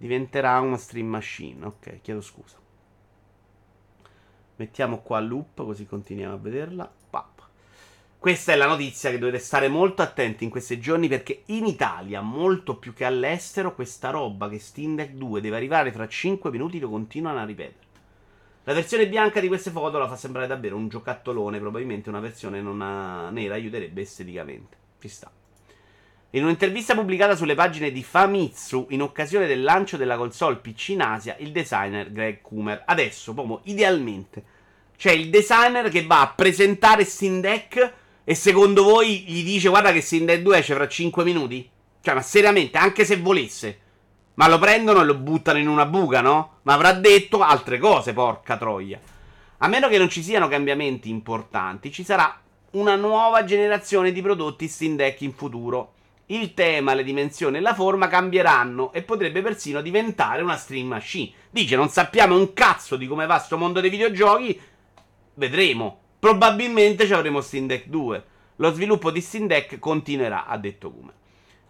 diventerà una stream machine. Ok, chiedo scusa. Mettiamo qua loop così continuiamo a vederla. Pap. Questa è la notizia che dovete stare molto attenti in questi giorni perché in Italia, molto più che all'estero, questa roba che Steam Deck 2 deve arrivare fra 5 minuti lo continuano a ripetere. La versione bianca di queste foto la fa sembrare davvero un giocattolone, probabilmente una versione non nera aiuterebbe esteticamente. Ci sta. In un'intervista pubblicata sulle pagine di Famitsu in occasione del lancio della console PC in Asia, il designer Greg Coomer. Adesso, proprio idealmente, c'è il designer che va a presentare Steam Deck e secondo voi gli dice guarda che Steam Deck 2 esce fra 5 minuti? Cioè, ma seriamente, anche se volesse. Ma lo prendono e lo buttano in una buca, no? Ma avrà detto altre cose, porca troia. A meno che non ci siano cambiamenti importanti, ci sarà una nuova generazione di prodotti Steam Deck in futuro il tema, le dimensioni e la forma cambieranno e potrebbe persino diventare una stream machine. Dice, non sappiamo un cazzo di come va sto mondo dei videogiochi, vedremo. Probabilmente ci avremo Steam Deck 2. Lo sviluppo di Steam Deck continuerà, ha detto Kuma.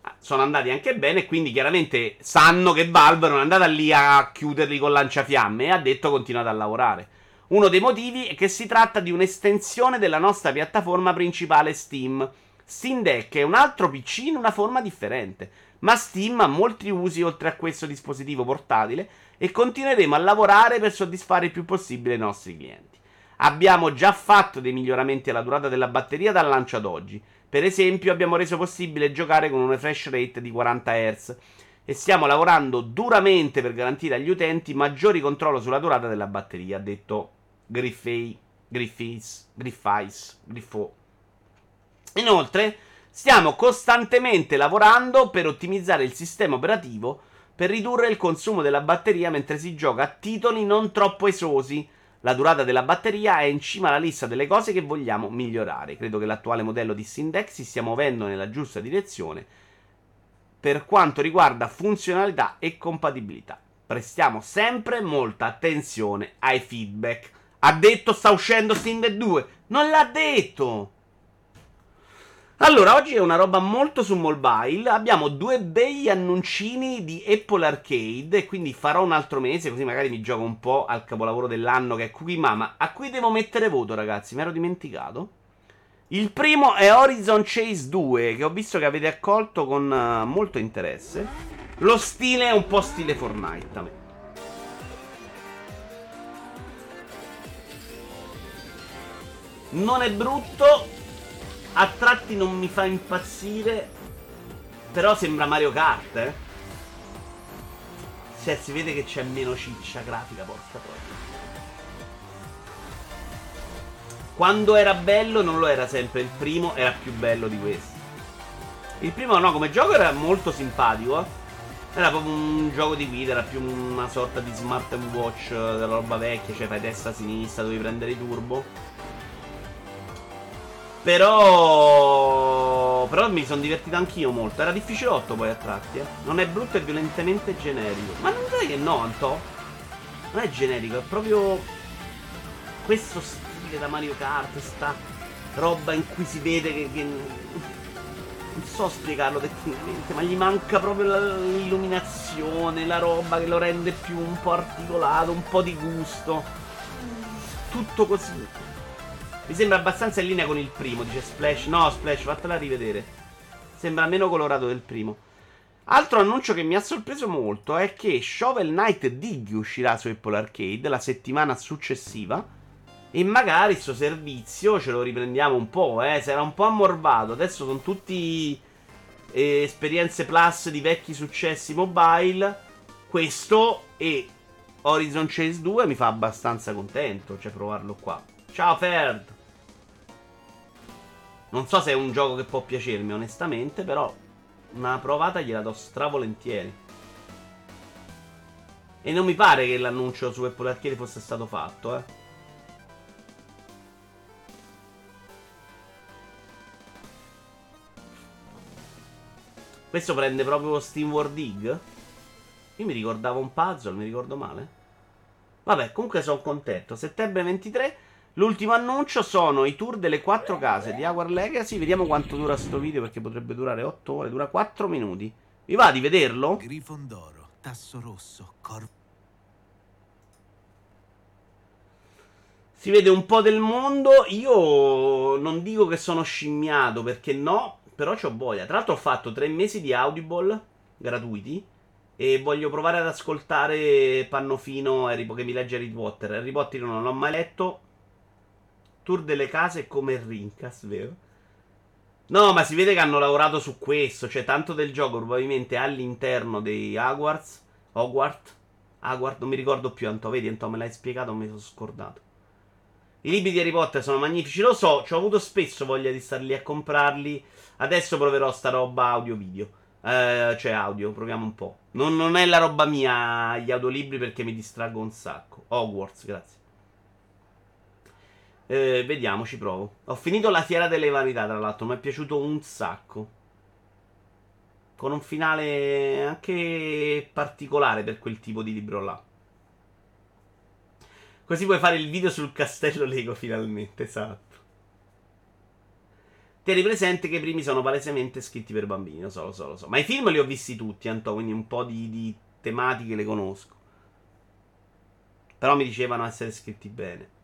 Ah, sono andati anche bene, quindi chiaramente sanno che Valve non è andata lì a chiuderli con lanciafiamme e ha detto continuate a lavorare. Uno dei motivi è che si tratta di un'estensione della nostra piattaforma principale Steam Steam Deck è un altro PC in una forma differente, ma Steam ha molti usi oltre a questo dispositivo portatile e continueremo a lavorare per soddisfare il più possibile i nostri clienti. Abbiamo già fatto dei miglioramenti alla durata della batteria dal lancio ad oggi. Per esempio, abbiamo reso possibile giocare con un refresh rate di 40 Hz e stiamo lavorando duramente per garantire agli utenti maggiori controllo sulla durata della batteria, ha detto Griffey, Griffiths, Griffiths, Griffo. Inoltre, stiamo costantemente lavorando per ottimizzare il sistema operativo per ridurre il consumo della batteria mentre si gioca a titoli non troppo esosi. La durata della batteria è in cima alla lista delle cose che vogliamo migliorare. Credo che l'attuale modello di Syndex si stia muovendo nella giusta direzione per quanto riguarda funzionalità e compatibilità. prestiamo sempre molta attenzione ai feedback. Ha detto sta uscendo Steam Deck 2? Non l'ha detto! Allora, oggi è una roba molto su mobile. Abbiamo due bei annuncini di Apple Arcade. E quindi farò un altro mese, così magari mi gioco un po' al capolavoro dell'anno che è Cookie Mama. A cui devo mettere voto, ragazzi? Mi ero dimenticato. Il primo è Horizon Chase 2, che ho visto che avete accolto con uh, molto interesse. Lo stile è un po' stile Fortnite a me. Non è brutto, a tratti non mi fa impazzire, però sembra Mario Kart, eh. Cioè, si vede che c'è meno ciccia grafica, porca troia. Quando era bello non lo era sempre, il primo era più bello di questo. Il primo no, come gioco era molto simpatico. Eh. Era proprio un gioco di guida, era più una sorta di smartwatch della roba vecchia, cioè fai destra-sinistra, dovevi prendere i turbo. Però. Però mi sono divertito anch'io molto. Era difficilotto poi a tratti. Eh. Non è brutto, è violentemente generico. Ma non sai che no, Anto? Non è generico, è proprio. Questo stile da Mario Kart, sta roba in cui si vede che, che non so spiegarlo tecnicamente, ma gli manca proprio l'illuminazione, la roba che lo rende più un po' articolato, un po' di gusto. Tutto così. Mi sembra abbastanza in linea con il primo, dice Splash. No, Splash, fatela rivedere. Sembra meno colorato del primo. Altro annuncio che mi ha sorpreso molto è che Shovel Knight Dig uscirà su Apple Arcade la settimana successiva e magari il suo servizio ce lo riprendiamo un po', eh. Si era un po' ammorbato. Adesso sono tutti eh, esperienze plus di vecchi successi mobile. Questo e Horizon Chase 2 mi fa abbastanza contento. Cioè, provarlo qua. Ciao, Ferd. Non so se è un gioco che può piacermi, onestamente, però una provata gliela do stravolentieri. E non mi pare che l'annuncio su Apple Arcade fosse stato fatto, eh. Questo prende proprio Steam World Dig? Io mi ricordavo un puzzle, mi ricordo male. Vabbè, comunque sono contento. Settembre 23. L'ultimo annuncio sono i tour delle quattro case di Hogwarts Legacy. Vediamo quanto dura sto video perché potrebbe durare 8 ore. Dura 4 minuti. Vi va di vederlo? Grifondoro, tasso rosso, corpo. Si vede un po' del mondo. Io non dico che sono scimmiato perché no. Però c'ho voglia. Tra l'altro ho fatto tre mesi di Audible gratuiti. E voglio provare ad ascoltare Pannofino Harry, che mi legge Harry Potter. Harry Potter non l'ho mai letto. Tour delle case come Rincas, vero? No, ma si vede che hanno lavorato su questo. Cioè, tanto del gioco probabilmente all'interno dei Hogwarts. Hogwarts. Hogwarts, non mi ricordo più, Anto. Vedi, Anto, me l'hai spiegato, mi sono scordato. I libri di Harry Potter sono magnifici, lo so, ci ho avuto spesso voglia di star lì a comprarli. Adesso proverò sta roba audio-video. Eh, cioè audio, proviamo un po'. Non, non, è la roba mia gli audiolibri perché mi distraggo un sacco. Hogwarts, grazie. Eh, vediamo, ci provo. Ho finito la fiera delle vanità, tra l'altro, mi è piaciuto un sacco. Con un finale anche particolare per quel tipo di libro là. Così puoi fare il video sul castello Lego finalmente, esatto. Tieni presente che i primi sono palesemente scritti per bambini, lo so, lo so, lo so. Ma i film li ho visti tutti, Anto, quindi un po' di, di tematiche le conosco. Però mi dicevano essere scritti bene.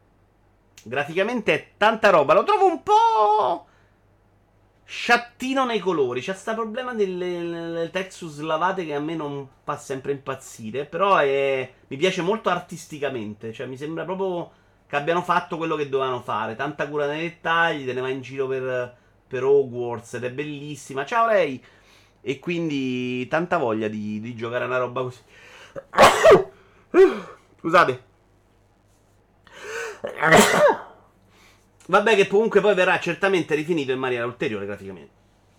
Graficamente è tanta roba, lo trovo un po' sciattino nei colori. C'è sta problema delle, delle texture slavate che a me non fa sempre impazzire. Però è, mi piace molto artisticamente. Cioè, mi sembra proprio che abbiano fatto quello che dovevano fare. Tanta cura nei dettagli, te ne vai in giro per, per Hogwarts ed è bellissima. Ciao lei! E quindi tanta voglia di, di giocare a una roba così. *coughs* Scusate. *laughs* Vabbè, che comunque poi verrà certamente rifinito in maniera ulteriore graficamente.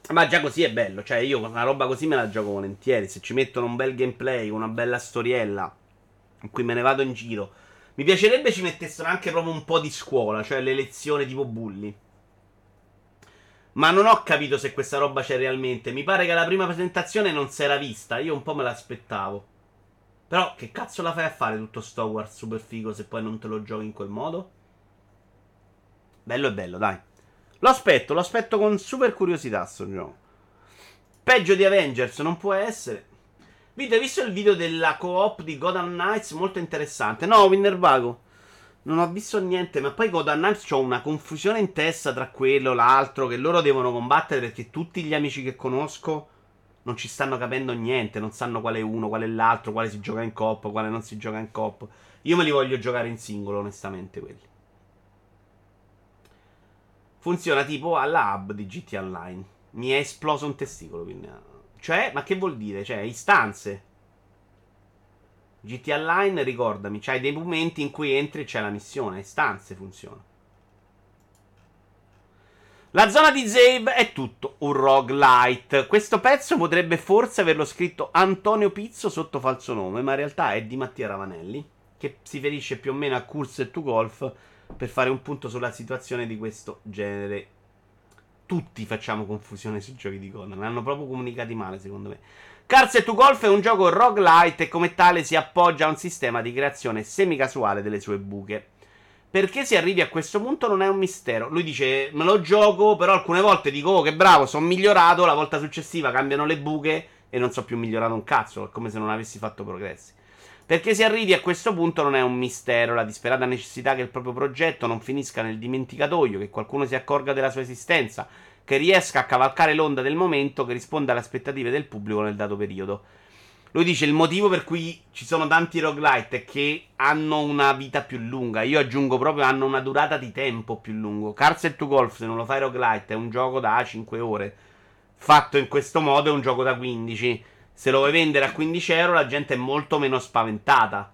Ma già così è bello. Cioè, io una roba così me la gioco volentieri. Se ci mettono un bel gameplay, una bella storiella, in cui me ne vado in giro. Mi piacerebbe ci mettessero anche proprio un po' di scuola, cioè le lezioni tipo bulli. Ma non ho capito se questa roba c'è realmente. Mi pare che la prima presentazione non si era vista. Io un po' me l'aspettavo. Però che cazzo la fai a fare tutto sto Wars super figo se poi non te lo giochi in quel modo? Bello e bello, dai. Lo aspetto, lo aspetto con super curiosità sto gioco. Peggio di Avengers non può essere. Vito, hai visto il video della co-op di Gotham Knights? Molto interessante. No, Winnerbago. Non ho visto niente, ma poi Gotham Knights ho una confusione in testa tra quello e l'altro che loro devono combattere perché tutti gli amici che conosco non ci stanno capendo niente, non sanno qual è uno, qual è l'altro, quale si gioca in coppa, quale non si gioca in coppa. Io me li voglio giocare in singolo, onestamente, quelli. Funziona tipo alla hub di GT Online. Mi è esploso un testicolo, quindi... Cioè, ma che vuol dire? Cioè, istanze. GT Online, ricordami, c'hai dei momenti in cui entri e c'è la missione. Istanze funziona. La zona di Zave è tutto un roguelite. Questo pezzo potrebbe forse averlo scritto Antonio Pizzo sotto falso nome, ma in realtà è di Mattia Ravanelli, che si ferisce più o meno a Curse to Golf per fare un punto sulla situazione di questo genere. Tutti facciamo confusione sui giochi di Conan, l'hanno proprio comunicati male secondo me. Cars to Golf è un gioco roguelite e come tale si appoggia a un sistema di creazione semi-casuale delle sue buche. Perché si arrivi a questo punto non è un mistero. Lui dice: Me lo gioco, però alcune volte dico: Oh, che bravo, sono migliorato. La volta successiva cambiano le buche e non so più migliorato un cazzo. È come se non avessi fatto progressi. Perché si arrivi a questo punto non è un mistero. La disperata necessità che il proprio progetto non finisca nel dimenticatoio, che qualcuno si accorga della sua esistenza, che riesca a cavalcare l'onda del momento, che risponda alle aspettative del pubblico nel dato periodo. Lui dice il motivo per cui ci sono tanti roguelite è che hanno una vita più lunga. Io aggiungo proprio hanno una durata di tempo più lungo. Cars to Golf, se non lo fai roguelite, è un gioco da 5 ore. Fatto in questo modo è un gioco da 15. Se lo vuoi vendere a 15 euro la gente è molto meno spaventata.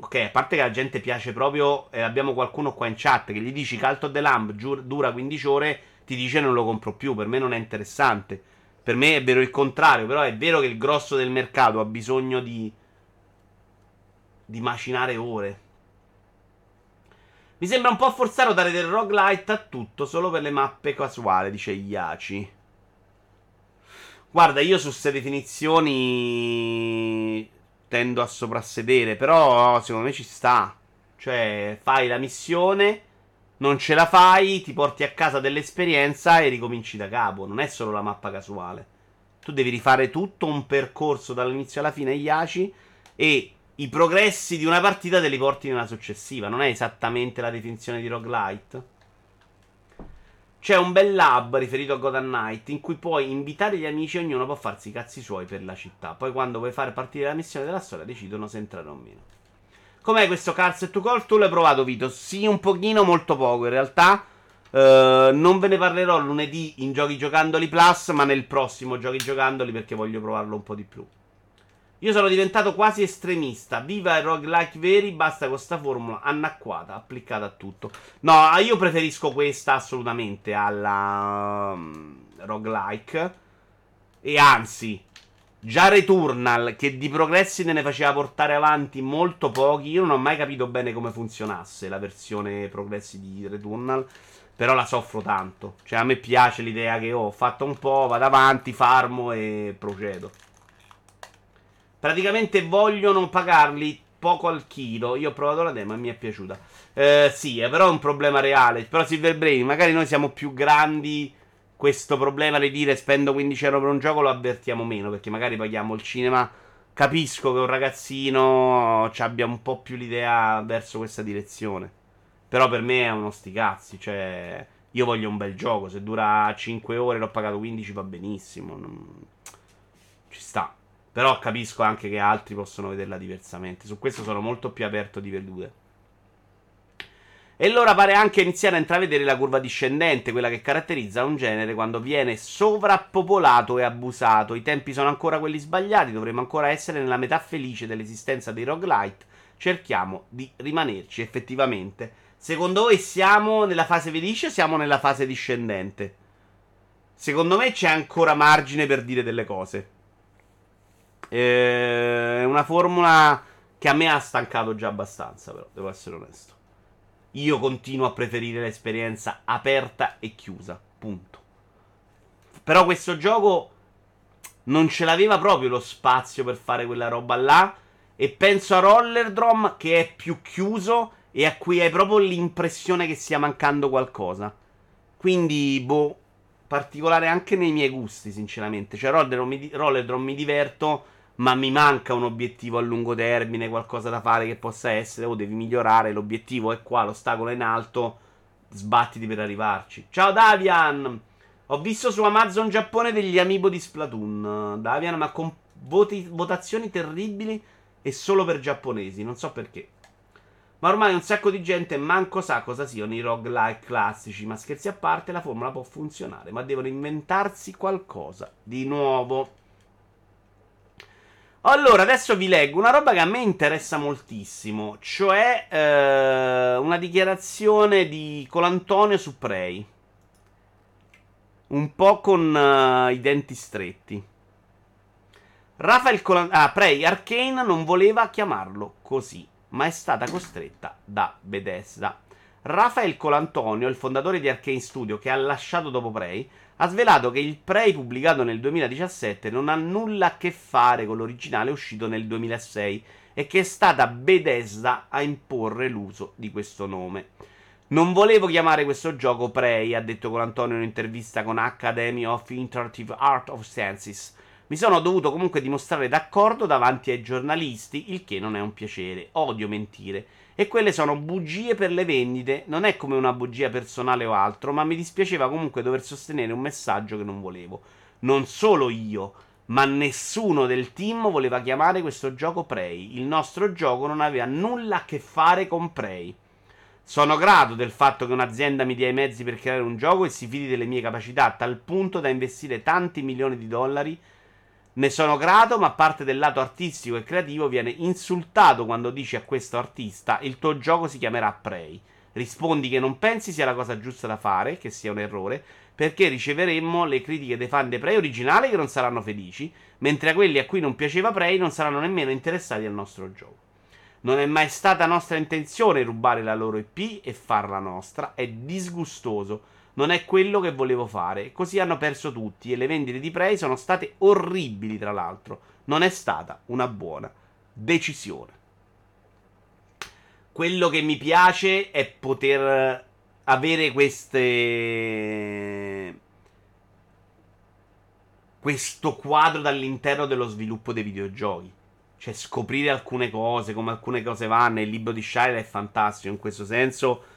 Ok, a parte che la gente piace proprio, e abbiamo qualcuno qua in chat che gli dici Cult of the Lamb dura 15 ore, ti dice non lo compro più, per me non è interessante. Per me è vero il contrario, però è vero che il grosso del mercato ha bisogno di di macinare ore. Mi sembra un po' forzato dare del roguelite a tutto solo per le mappe casuali, dice Iaci. Guarda, io su queste definizioni tendo a soprassedere, però secondo me ci sta. Cioè, fai la missione, non ce la fai, ti porti a casa dell'esperienza e ricominci da capo. Non è solo la mappa casuale. Tu devi rifare tutto un percorso dall'inizio alla fine, Iaci, e i progressi di una partita te li porti nella successiva. Non è esattamente la definizione di roguelite. C'è un bel lab riferito a Gotham Knight in cui puoi invitare gli amici e ognuno può farsi i cazzi suoi per la città. Poi quando vuoi fare partire la missione della storia decidono se entrare o meno. Com'è questo Cars to Call? Tu l'hai provato, Vito? Sì, un pochino, molto poco in realtà. Uh, non ve ne parlerò lunedì in Giochi Giocandoli Plus, ma nel prossimo Giochi Giocandoli perché voglio provarlo un po' di più. Io sono diventato quasi estremista. Viva i roguelike veri, basta con sta formula annacquata, applicata a tutto. No, io preferisco questa assolutamente alla um, roguelike. E anzi, già Returnal, che di progressi ne faceva portare avanti molto pochi, io non ho mai capito bene come funzionasse la versione progressi di Returnal. Però la soffro tanto. Cioè, a me piace l'idea che ho fatto un po', vado avanti, farmo e procedo. Praticamente vogliono pagarli poco al chilo. Io ho provato la demo e mi è piaciuta. Eh, sì, è però un problema reale. Però Silver Brain, magari noi siamo più grandi. Questo problema di dire spendo 15 euro per un gioco lo avvertiamo meno. Perché magari paghiamo il cinema. Capisco che un ragazzino abbia un po' più l'idea verso questa direzione. Però per me è uno sticazzi. Cioè, io voglio un bel gioco. Se dura 5 ore, l'ho pagato 15, va benissimo. Non... Ci sta. Però capisco anche che altri possono vederla diversamente. Su questo sono molto più aperto di vedute. E allora pare anche iniziare a intravedere la curva discendente, quella che caratterizza un genere quando viene sovrappopolato e abusato. I tempi sono ancora quelli sbagliati, dovremmo ancora essere nella metà felice dell'esistenza dei roguelite. Cerchiamo di rimanerci effettivamente. Secondo voi siamo nella fase felice o siamo nella fase discendente? Secondo me c'è ancora margine per dire delle cose. È una formula che a me ha stancato già abbastanza, però, devo essere onesto. Io continuo a preferire l'esperienza aperta e chiusa, punto. Però questo gioco non ce l'aveva proprio lo spazio per fare quella roba là E penso a Rollerdrome che è più chiuso e a cui hai proprio l'impressione che stia mancando qualcosa. Quindi, boh, particolare anche nei miei gusti, sinceramente. Cioè, Rollerdrome mi, Rollerdrome mi diverto, ma mi manca un obiettivo a lungo termine, qualcosa da fare che possa essere, o oh, devi migliorare, l'obiettivo è qua, l'ostacolo è in alto, sbattiti per arrivarci. Ciao Davian! Ho visto su Amazon Giappone degli amiibo di Splatoon, Davian, ma con voti, votazioni terribili e solo per giapponesi, non so perché. Ma ormai un sacco di gente manco sa cosa siano i roguelike classici, ma scherzi a parte la formula può funzionare, ma devono inventarsi qualcosa di nuovo. Allora, adesso vi leggo una roba che a me interessa moltissimo, cioè eh, una dichiarazione di Colantonio su Prey. Un po' con uh, i denti stretti. Rafael Colan- ah, Prey Arcane non voleva chiamarlo così, ma è stata costretta da Bethesda. Rafael Colantonio, il fondatore di Arcane Studio che ha lasciato dopo Prey, ha svelato che il Prey pubblicato nel 2017 non ha nulla a che fare con l'originale uscito nel 2006 e che è stata Bethesda a imporre l'uso di questo nome. Non volevo chiamare questo gioco Prey, ha detto Colantonio in un'intervista con Academy of Interactive Art of Sciences mi sono dovuto comunque dimostrare d'accordo davanti ai giornalisti, il che non è un piacere. Odio mentire. E quelle sono bugie per le vendite, non è come una bugia personale o altro, ma mi dispiaceva comunque dover sostenere un messaggio che non volevo. Non solo io, ma nessuno del team voleva chiamare questo gioco Prey. Il nostro gioco non aveva nulla a che fare con Prey. Sono grato del fatto che un'azienda mi dia i mezzi per creare un gioco e si fidi delle mie capacità a tal punto da investire tanti milioni di dollari ne sono grato, ma parte del lato artistico e creativo viene insultato quando dici a questo artista il tuo gioco si chiamerà Prey. Rispondi che non pensi sia la cosa giusta da fare, che sia un errore, perché riceveremmo le critiche dei fan dei Prey originali che non saranno felici, mentre a quelli a cui non piaceva Prey non saranno nemmeno interessati al nostro gioco. Non è mai stata nostra intenzione rubare la loro IP e farla nostra, è disgustoso non è quello che volevo fare. Così hanno perso tutti e le vendite di Prey sono state orribili, tra l'altro. Non è stata una buona decisione. Quello che mi piace è poter avere queste questo quadro dall'interno dello sviluppo dei videogiochi. Cioè scoprire alcune cose, come alcune cose vanno. Il libro di Shire è fantastico in questo senso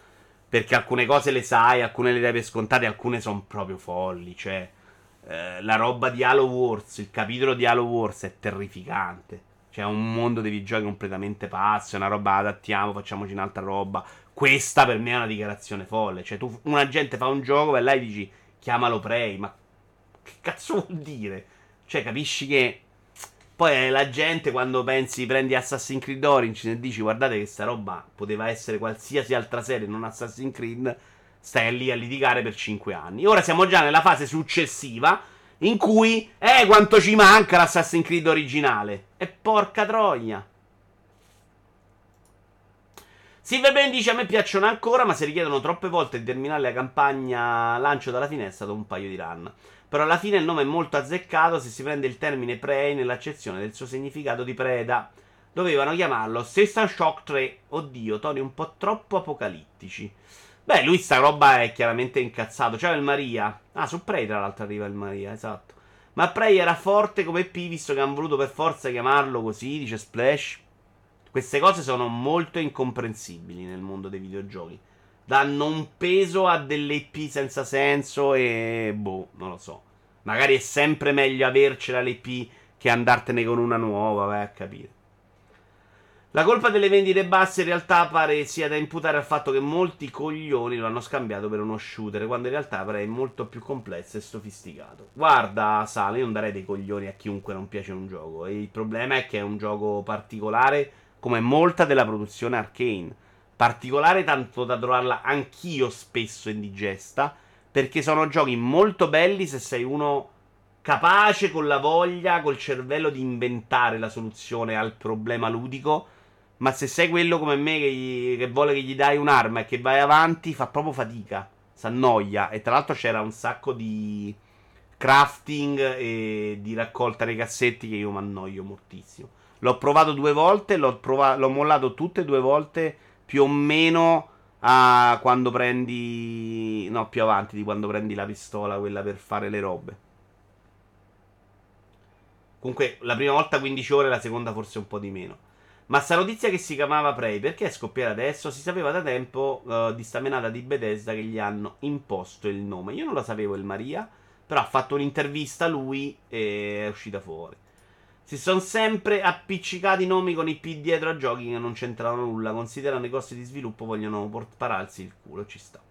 perché alcune cose le sai, alcune le dai per scontate, alcune sono proprio folli. Cioè, eh, la roba di Halo Wars, il capitolo di Halo Wars è terrificante. C'è un mondo dei videogiochi completamente pazzo. È una roba adattiamo, facciamoci un'altra roba. Questa per me è una dichiarazione folle. Cioè, tu, una gente fa un gioco e lei dici chiamalo Prey. Ma che cazzo vuol dire? Cioè, capisci che poi la gente quando pensi, prendi Assassin's Creed Origins e dici guardate che sta roba poteva essere qualsiasi altra serie, non Assassin's Creed, stai lì a litigare per 5 anni. Ora siamo già nella fase successiva in cui, eh, quanto ci manca l'Assassin's Creed originale. E porca troia. Silverbrain dice a me piacciono ancora, ma se richiedono troppe volte di terminare la campagna lancio dalla finestra dopo un paio di run. Però alla fine il nome è molto azzeccato se si prende il termine prey nell'accezione del suo significato di preda. Dovevano chiamarlo System Shock 3. Oddio, toni un po' troppo apocalittici. Beh, lui sta roba è chiaramente incazzato. C'era il Maria. Ah, su Prey tra l'altro arriva il Maria, esatto. Ma Prey era forte come P, visto che hanno voluto per forza chiamarlo così, dice Splash. Queste cose sono molto incomprensibili nel mondo dei videogiochi danno un peso a delle IP senza senso e boh, non lo so. Magari è sempre meglio avercela l'IP che andartene con una nuova, vai a capire. La colpa delle vendite basse in realtà pare sia da imputare al fatto che molti coglioni lo hanno scambiato per uno shooter, quando in realtà pare molto più complesso e sofisticato. Guarda, Sale, io non darei dei coglioni a chiunque non piace un gioco. E il problema è che è un gioco particolare come molta della produzione arcane particolare tanto da trovarla anch'io spesso indigesta, perché sono giochi molto belli se sei uno capace con la voglia, col cervello di inventare la soluzione al problema ludico, ma se sei quello come me che, gli, che vuole che gli dai un'arma e che vai avanti, fa proprio fatica, s'annoia e tra l'altro c'era un sacco di crafting e di raccolta dei cassetti che io mi annoio moltissimo. L'ho provato due volte, l'ho, provato, l'ho mollato tutte e due volte più o meno a quando prendi... No, più avanti di quando prendi la pistola, quella per fare le robe. Comunque, la prima volta 15 ore, la seconda forse un po' di meno. Ma sta notizia che si chiamava Prey, perché è scoppiata adesso? Si sapeva da tempo uh, di sta menata di Bethesda che gli hanno imposto il nome. Io non lo sapevo il Maria, però ha fatto un'intervista lui e è uscita fuori. Si sono sempre appiccicati nomi con i P dietro a giochi che non c'entrano nulla. Considerando i costi di sviluppo, vogliono pararsi il culo. Ci sta.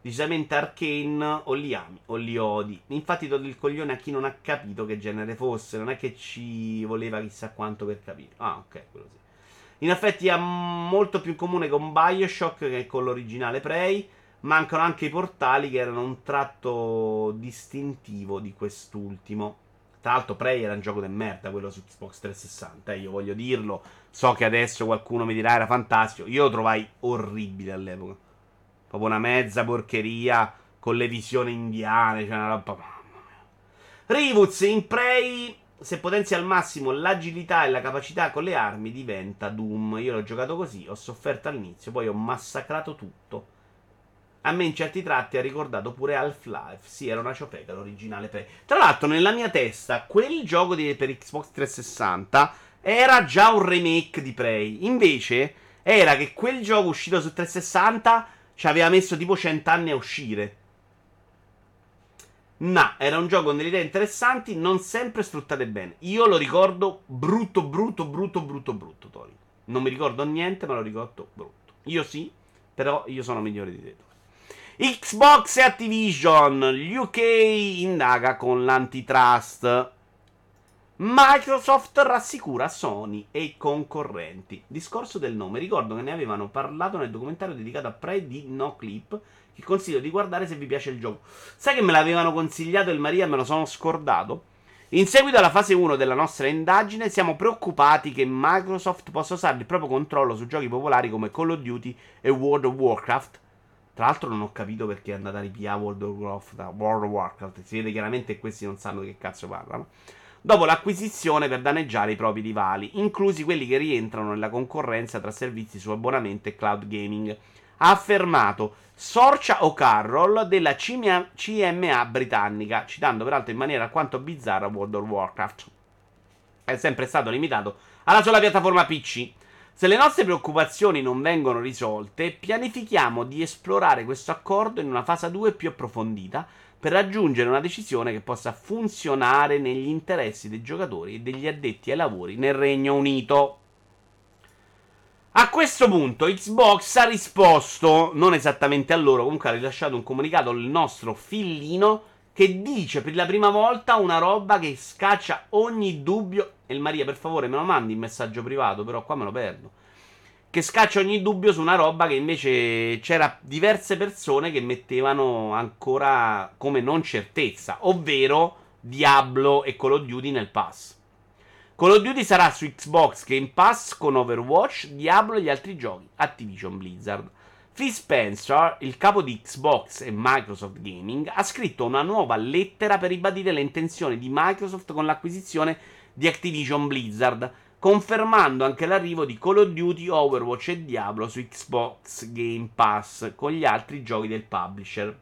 Decisamente Arcane o li ami o li odi. Infatti, do il coglione a chi non ha capito che genere fosse. Non è che ci voleva chissà quanto per capire. Ah, ok, quello sì. In effetti ha molto più in comune con Bioshock che con l'originale Prey. Mancano anche i portali che erano un tratto distintivo di quest'ultimo. Tra l'altro, Prey era un gioco di merda quello su Xbox 360. Eh, io voglio dirlo. So che adesso qualcuno mi dirà era fantastico. Io lo trovai orribile all'epoca. Proprio una mezza porcheria con le visioni indiane. Cioè una roba. Rivuz in Prey se potenzi al massimo l'agilità e la capacità con le armi, diventa Doom. Io l'ho giocato così, ho sofferto all'inizio, poi ho massacrato tutto. A me in certi tratti ha ricordato pure Half-Life. Sì, era una ciofeca l'originale. Per... Tra l'altro, nella mia testa, quel gioco di, per Xbox 360 era già un remake di Prey. Invece, era che quel gioco uscito su 360 ci aveva messo tipo 100 anni a uscire. No, era un gioco con delle idee interessanti, non sempre sfruttate bene. Io lo ricordo brutto, brutto, brutto, brutto, brutto, Tori. Non mi ricordo niente, ma lo ricordo brutto. Io sì, però io sono migliore di te. Xbox e Activision, l'UK indaga con l'antitrust. Microsoft rassicura Sony e i concorrenti. Discorso del nome, ricordo che ne avevano parlato nel documentario dedicato a Prey di No Clip che consiglio di guardare se vi piace il gioco. Sai che me l'avevano consigliato il Maria e me lo sono scordato? In seguito alla fase 1 della nostra indagine, siamo preoccupati che Microsoft possa usare il proprio controllo su giochi popolari come Call of Duty e World of Warcraft. Tra l'altro, non ho capito perché è andata a ripiare World of Warcraft. World of Warcraft. Si vede chiaramente che questi non sanno di che cazzo parlano. Dopo l'acquisizione per danneggiare i propri rivali, inclusi quelli che rientrano nella concorrenza tra servizi su abbonamento e cloud gaming ha affermato Sorcia O'Carroll della CMA britannica, citando peraltro in maniera alquanto bizzarra World of Warcraft. È sempre stato limitato alla sola piattaforma PC. Se le nostre preoccupazioni non vengono risolte, pianifichiamo di esplorare questo accordo in una fase 2 più approfondita per raggiungere una decisione che possa funzionare negli interessi dei giocatori e degli addetti ai lavori nel Regno Unito. A questo punto Xbox ha risposto, non esattamente a loro, comunque ha rilasciato un comunicato al nostro fillino che dice per la prima volta una roba che scaccia ogni dubbio. E Maria, per favore, me lo mandi in messaggio privato, però qua me lo perdo. Che scaccia ogni dubbio su una roba che invece c'era diverse persone che mettevano ancora come non certezza, ovvero Diablo e Call of Duty nel pass. Call of Duty sarà su Xbox Game Pass con Overwatch, Diablo e gli altri giochi. Activision Blizzard. Phil Spencer, il capo di Xbox e Microsoft Gaming, ha scritto una nuova lettera per ribadire le intenzioni di Microsoft con l'acquisizione di Activision Blizzard, confermando anche l'arrivo di Call of Duty, Overwatch e Diablo su Xbox Game Pass con gli altri giochi del publisher.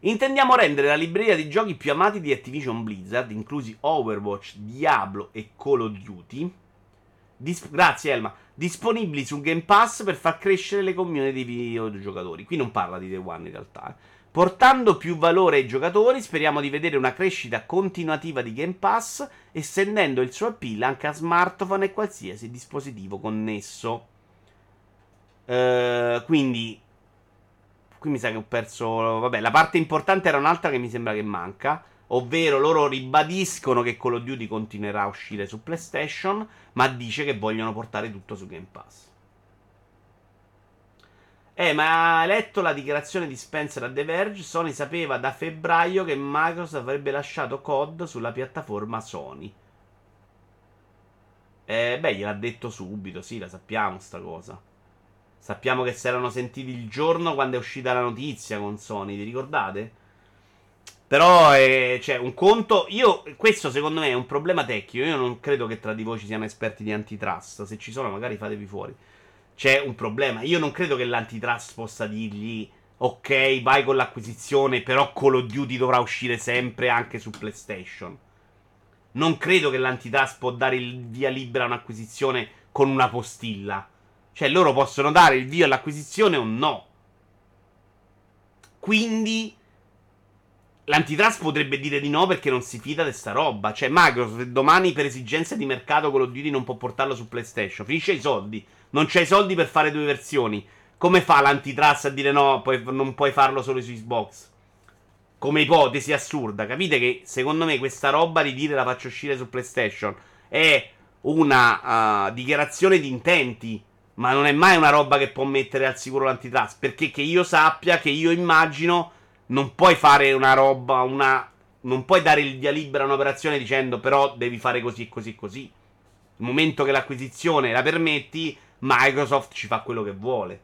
Intendiamo rendere la libreria di giochi più amati di Activision Blizzard, inclusi Overwatch, Diablo e Call of Duty. Dis- grazie Elma. Disponibili su Game Pass per far crescere le community dei videogiocatori. Qui non parla di The One in realtà. Eh. Portando più valore ai giocatori, speriamo di vedere una crescita continuativa di Game Pass, estendendo il suo appeal anche a smartphone e qualsiasi dispositivo connesso. Uh, quindi Qui mi sa che ho perso. Vabbè, la parte importante era un'altra che mi sembra che manca. Ovvero loro ribadiscono che Call of Duty continuerà a uscire su PlayStation, ma dice che vogliono portare tutto su Game Pass. Eh, ma hai letto la dichiarazione di Spencer a The Verge? Sony sapeva da febbraio che Microsoft avrebbe lasciato COD sulla piattaforma Sony. Eh, beh, gliel'ha detto subito, sì, la sappiamo sta cosa. Sappiamo che si erano sentiti il giorno quando è uscita la notizia con Sony, vi ricordate? Però è, cioè, un conto. Io, questo secondo me è un problema tecnico. Io non credo che tra di voi ci siano esperti di antitrust. Se ci sono, magari fatevi fuori. C'è un problema. Io non credo che l'antitrust possa dirgli. Ok, vai con l'acquisizione, però Call of Duty dovrà uscire sempre anche su PlayStation. Non credo che l'antitrust può dare il via libera a un'acquisizione con una postilla. Cioè, loro possono dare il via all'acquisizione o no. Quindi L'antitrust potrebbe dire di no perché non si fida di sta roba. Cioè, Microsoft domani per esigenze di mercato Call of Duty non può portarlo su PlayStation. Finisce i soldi. Non c'hai i soldi per fare due versioni. Come fa l'antitrust a dire no, poi non puoi farlo solo su Xbox? Come ipotesi assurda. Capite che secondo me questa roba di dire la faccio uscire su PlayStation è una uh, dichiarazione di intenti. Ma non è mai una roba che può mettere al sicuro l'antitrust. Perché che io sappia, che io immagino non puoi fare una roba, una... Non puoi dare il via libera a un'operazione dicendo però devi fare così così così. Il momento che l'acquisizione la permetti, Microsoft ci fa quello che vuole.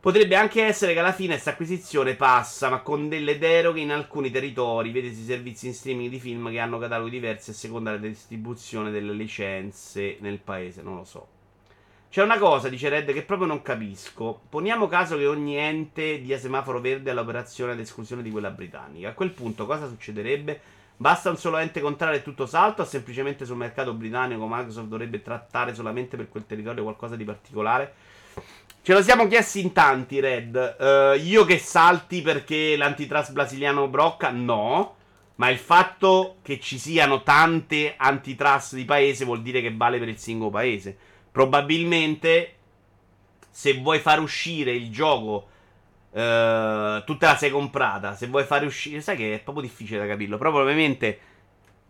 Potrebbe anche essere che alla fine questa acquisizione passa, ma con delle deroghe in alcuni territori, vedesi servizi in streaming di film che hanno cataloghi diversi a seconda della distribuzione delle licenze nel paese, non lo so. C'è una cosa, dice Red, che proprio non capisco. Poniamo caso che ogni ente dia semaforo verde all'operazione ad esclusione di quella britannica. A quel punto cosa succederebbe? Basta un solo ente contrario e tutto salto o semplicemente sul mercato britannico Microsoft dovrebbe trattare solamente per quel territorio qualcosa di particolare? Ce lo siamo chiesti in tanti, Red. Uh, io che salti perché l'antitrust brasiliano brocca? No. Ma il fatto che ci siano tante antitrust di paese vuol dire che vale per il singolo paese. Probabilmente, se vuoi far uscire il gioco, eh, tu la sei comprata. Se vuoi fare uscire, sai che è proprio difficile da capirlo. Però probabilmente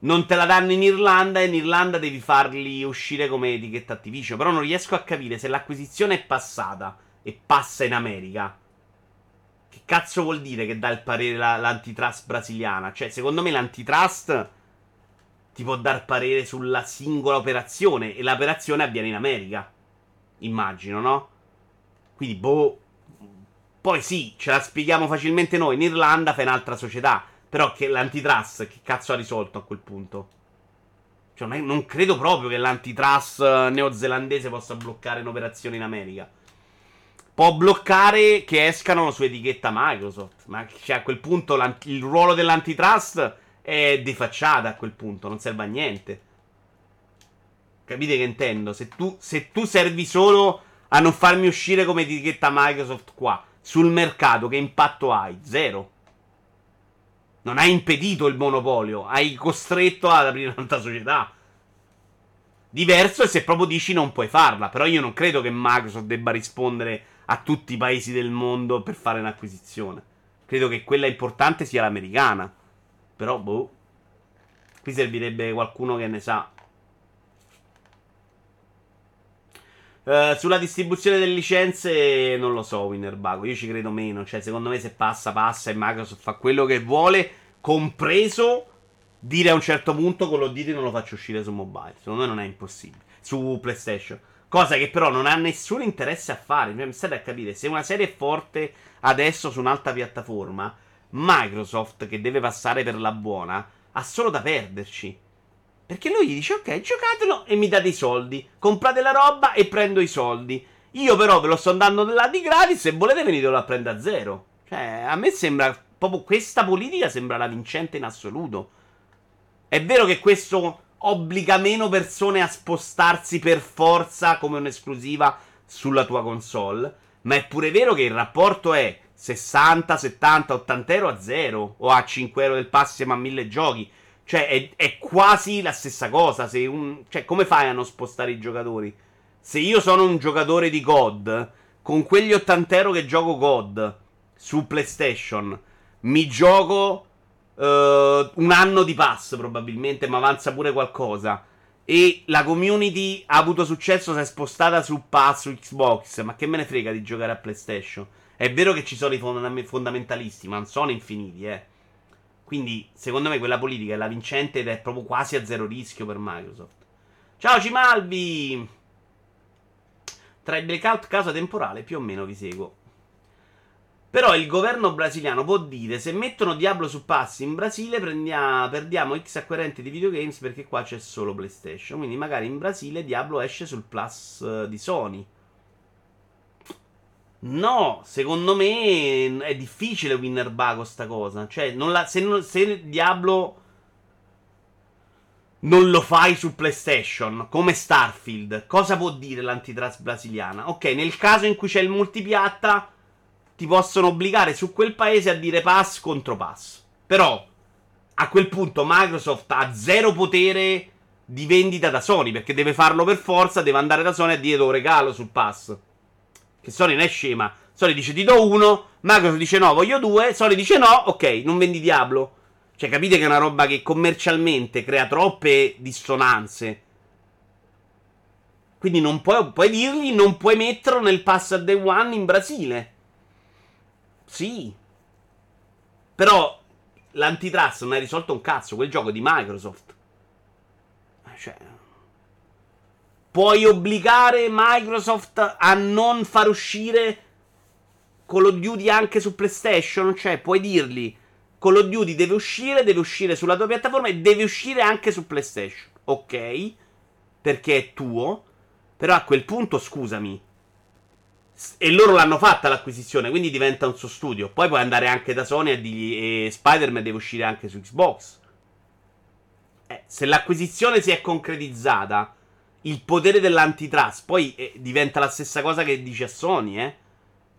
non te la danno in Irlanda e in Irlanda devi farli uscire come etichetta Activision. Però non riesco a capire se l'acquisizione è passata e passa in America. Che cazzo vuol dire che dà il parere la, l'antitrust brasiliana? Cioè, secondo me l'antitrust ti può dar parere sulla singola operazione e l'operazione avviene in America. Immagino, no? Quindi, boh. Poi sì, ce la spieghiamo facilmente noi. In Irlanda fai un'altra società. Però che l'antitrust, che cazzo ha risolto a quel punto? Cioè, non credo proprio che l'antitrust neozelandese possa bloccare un'operazione in America. Può bloccare che escano su etichetta Microsoft. Ma cioè, a quel punto il ruolo dell'antitrust è di facciata a quel punto, non serve a niente. Capite che intendo? Se tu, se tu servi solo a non farmi uscire come etichetta Microsoft qua, sul mercato, che impatto hai? Zero. Non hai impedito il monopolio, hai costretto ad aprire *laughs* un'altra società. Diverso è se proprio dici non puoi farla. Però io non credo che Microsoft debba rispondere a tutti i paesi del mondo per fare un'acquisizione. Credo che quella importante sia l'americana. Però, boh. Qui servirebbe qualcuno che ne sa. Uh, sulla distribuzione delle licenze non lo so, Winnerbago. Io ci credo meno. Cioè, secondo me se passa, passa e Microsoft fa quello che vuole, compreso dire a un certo punto con lo dite non lo faccio uscire su mobile. Secondo me non è impossibile. Su PlayStation. Cosa che però non ha nessun interesse a fare. Mi state a capire. Se una serie è forte adesso su un'altra piattaforma Microsoft, che deve passare per la buona, ha solo da perderci. Perché lui gli dice: Ok, giocatelo e mi date i soldi. Comprate la roba e prendo i soldi. Io, però, ve lo sto dando là di gratis. Se volete, venitelo a prendere a zero. Cioè, a me sembra proprio questa politica sembra la vincente in assoluto. È vero che questo obbliga meno persone a spostarsi per forza come un'esclusiva sulla tua console. Ma è pure vero che il rapporto è 60, 70, 80 euro a zero o a 5 euro del pass siamo a 1000 giochi. Cioè, è, è quasi la stessa cosa. Un, cioè, come fai a non spostare i giocatori? Se io sono un giocatore di God, con quegli 80 euro che gioco God su PlayStation, mi gioco uh, un anno di pass probabilmente, ma avanza pure qualcosa. E la community ha avuto successo, si è spostata su pass, su Xbox. Ma che me ne frega di giocare a PlayStation? È vero che ci sono i fond- fondamentalisti, ma non sono infiniti, eh. Quindi, secondo me, quella politica è la vincente ed è proprio quasi a zero rischio per Microsoft. Ciao Cimalvi! Tra i blackout casa temporale, più o meno vi seguo. Però il governo brasiliano può dire: se mettono Diablo su passi in Brasile, prendia- perdiamo X acquirenti di videogames perché qua c'è solo PlayStation. Quindi magari in Brasile Diablo esce sul Plus uh, di Sony. No, secondo me è difficile winner bago sta cosa. Cioè, la, se, non, se Diablo non lo fai su PlayStation, come Starfield, cosa può dire l'antitrust brasiliana? Ok, nel caso in cui c'è il multipiatta ti possono obbligare su quel paese a dire pass contro pass. Però a quel punto Microsoft ha zero potere di vendita da Sony perché deve farlo per forza, deve andare da Sony a dire do regalo sul pass. Che Sony non è scema. Sony dice ti do uno, Microsoft dice no, voglio due, Sony dice no, ok, non vendi Diablo. Cioè capite che è una roba che commercialmente crea troppe dissonanze. Quindi non puoi, puoi dirgli non puoi metterlo nel pass a day one in Brasile. Sì. Però l'antitrust non ha risolto un cazzo. Quel gioco di Microsoft. Eh, cioè. Puoi obbligare Microsoft a non far uscire Call of Duty anche su PlayStation? Cioè, puoi dirgli Call of Duty deve uscire, deve uscire sulla tua piattaforma e deve uscire anche su PlayStation. Ok? Perché è tuo. Però a quel punto, scusami, e loro l'hanno fatta l'acquisizione, quindi diventa un suo studio. Poi puoi andare anche da Sony e dirgli e Spider-Man deve uscire anche su Xbox. Eh, se l'acquisizione si è concretizzata, il potere dell'antitrust poi eh, diventa la stessa cosa che dice a Sony, eh.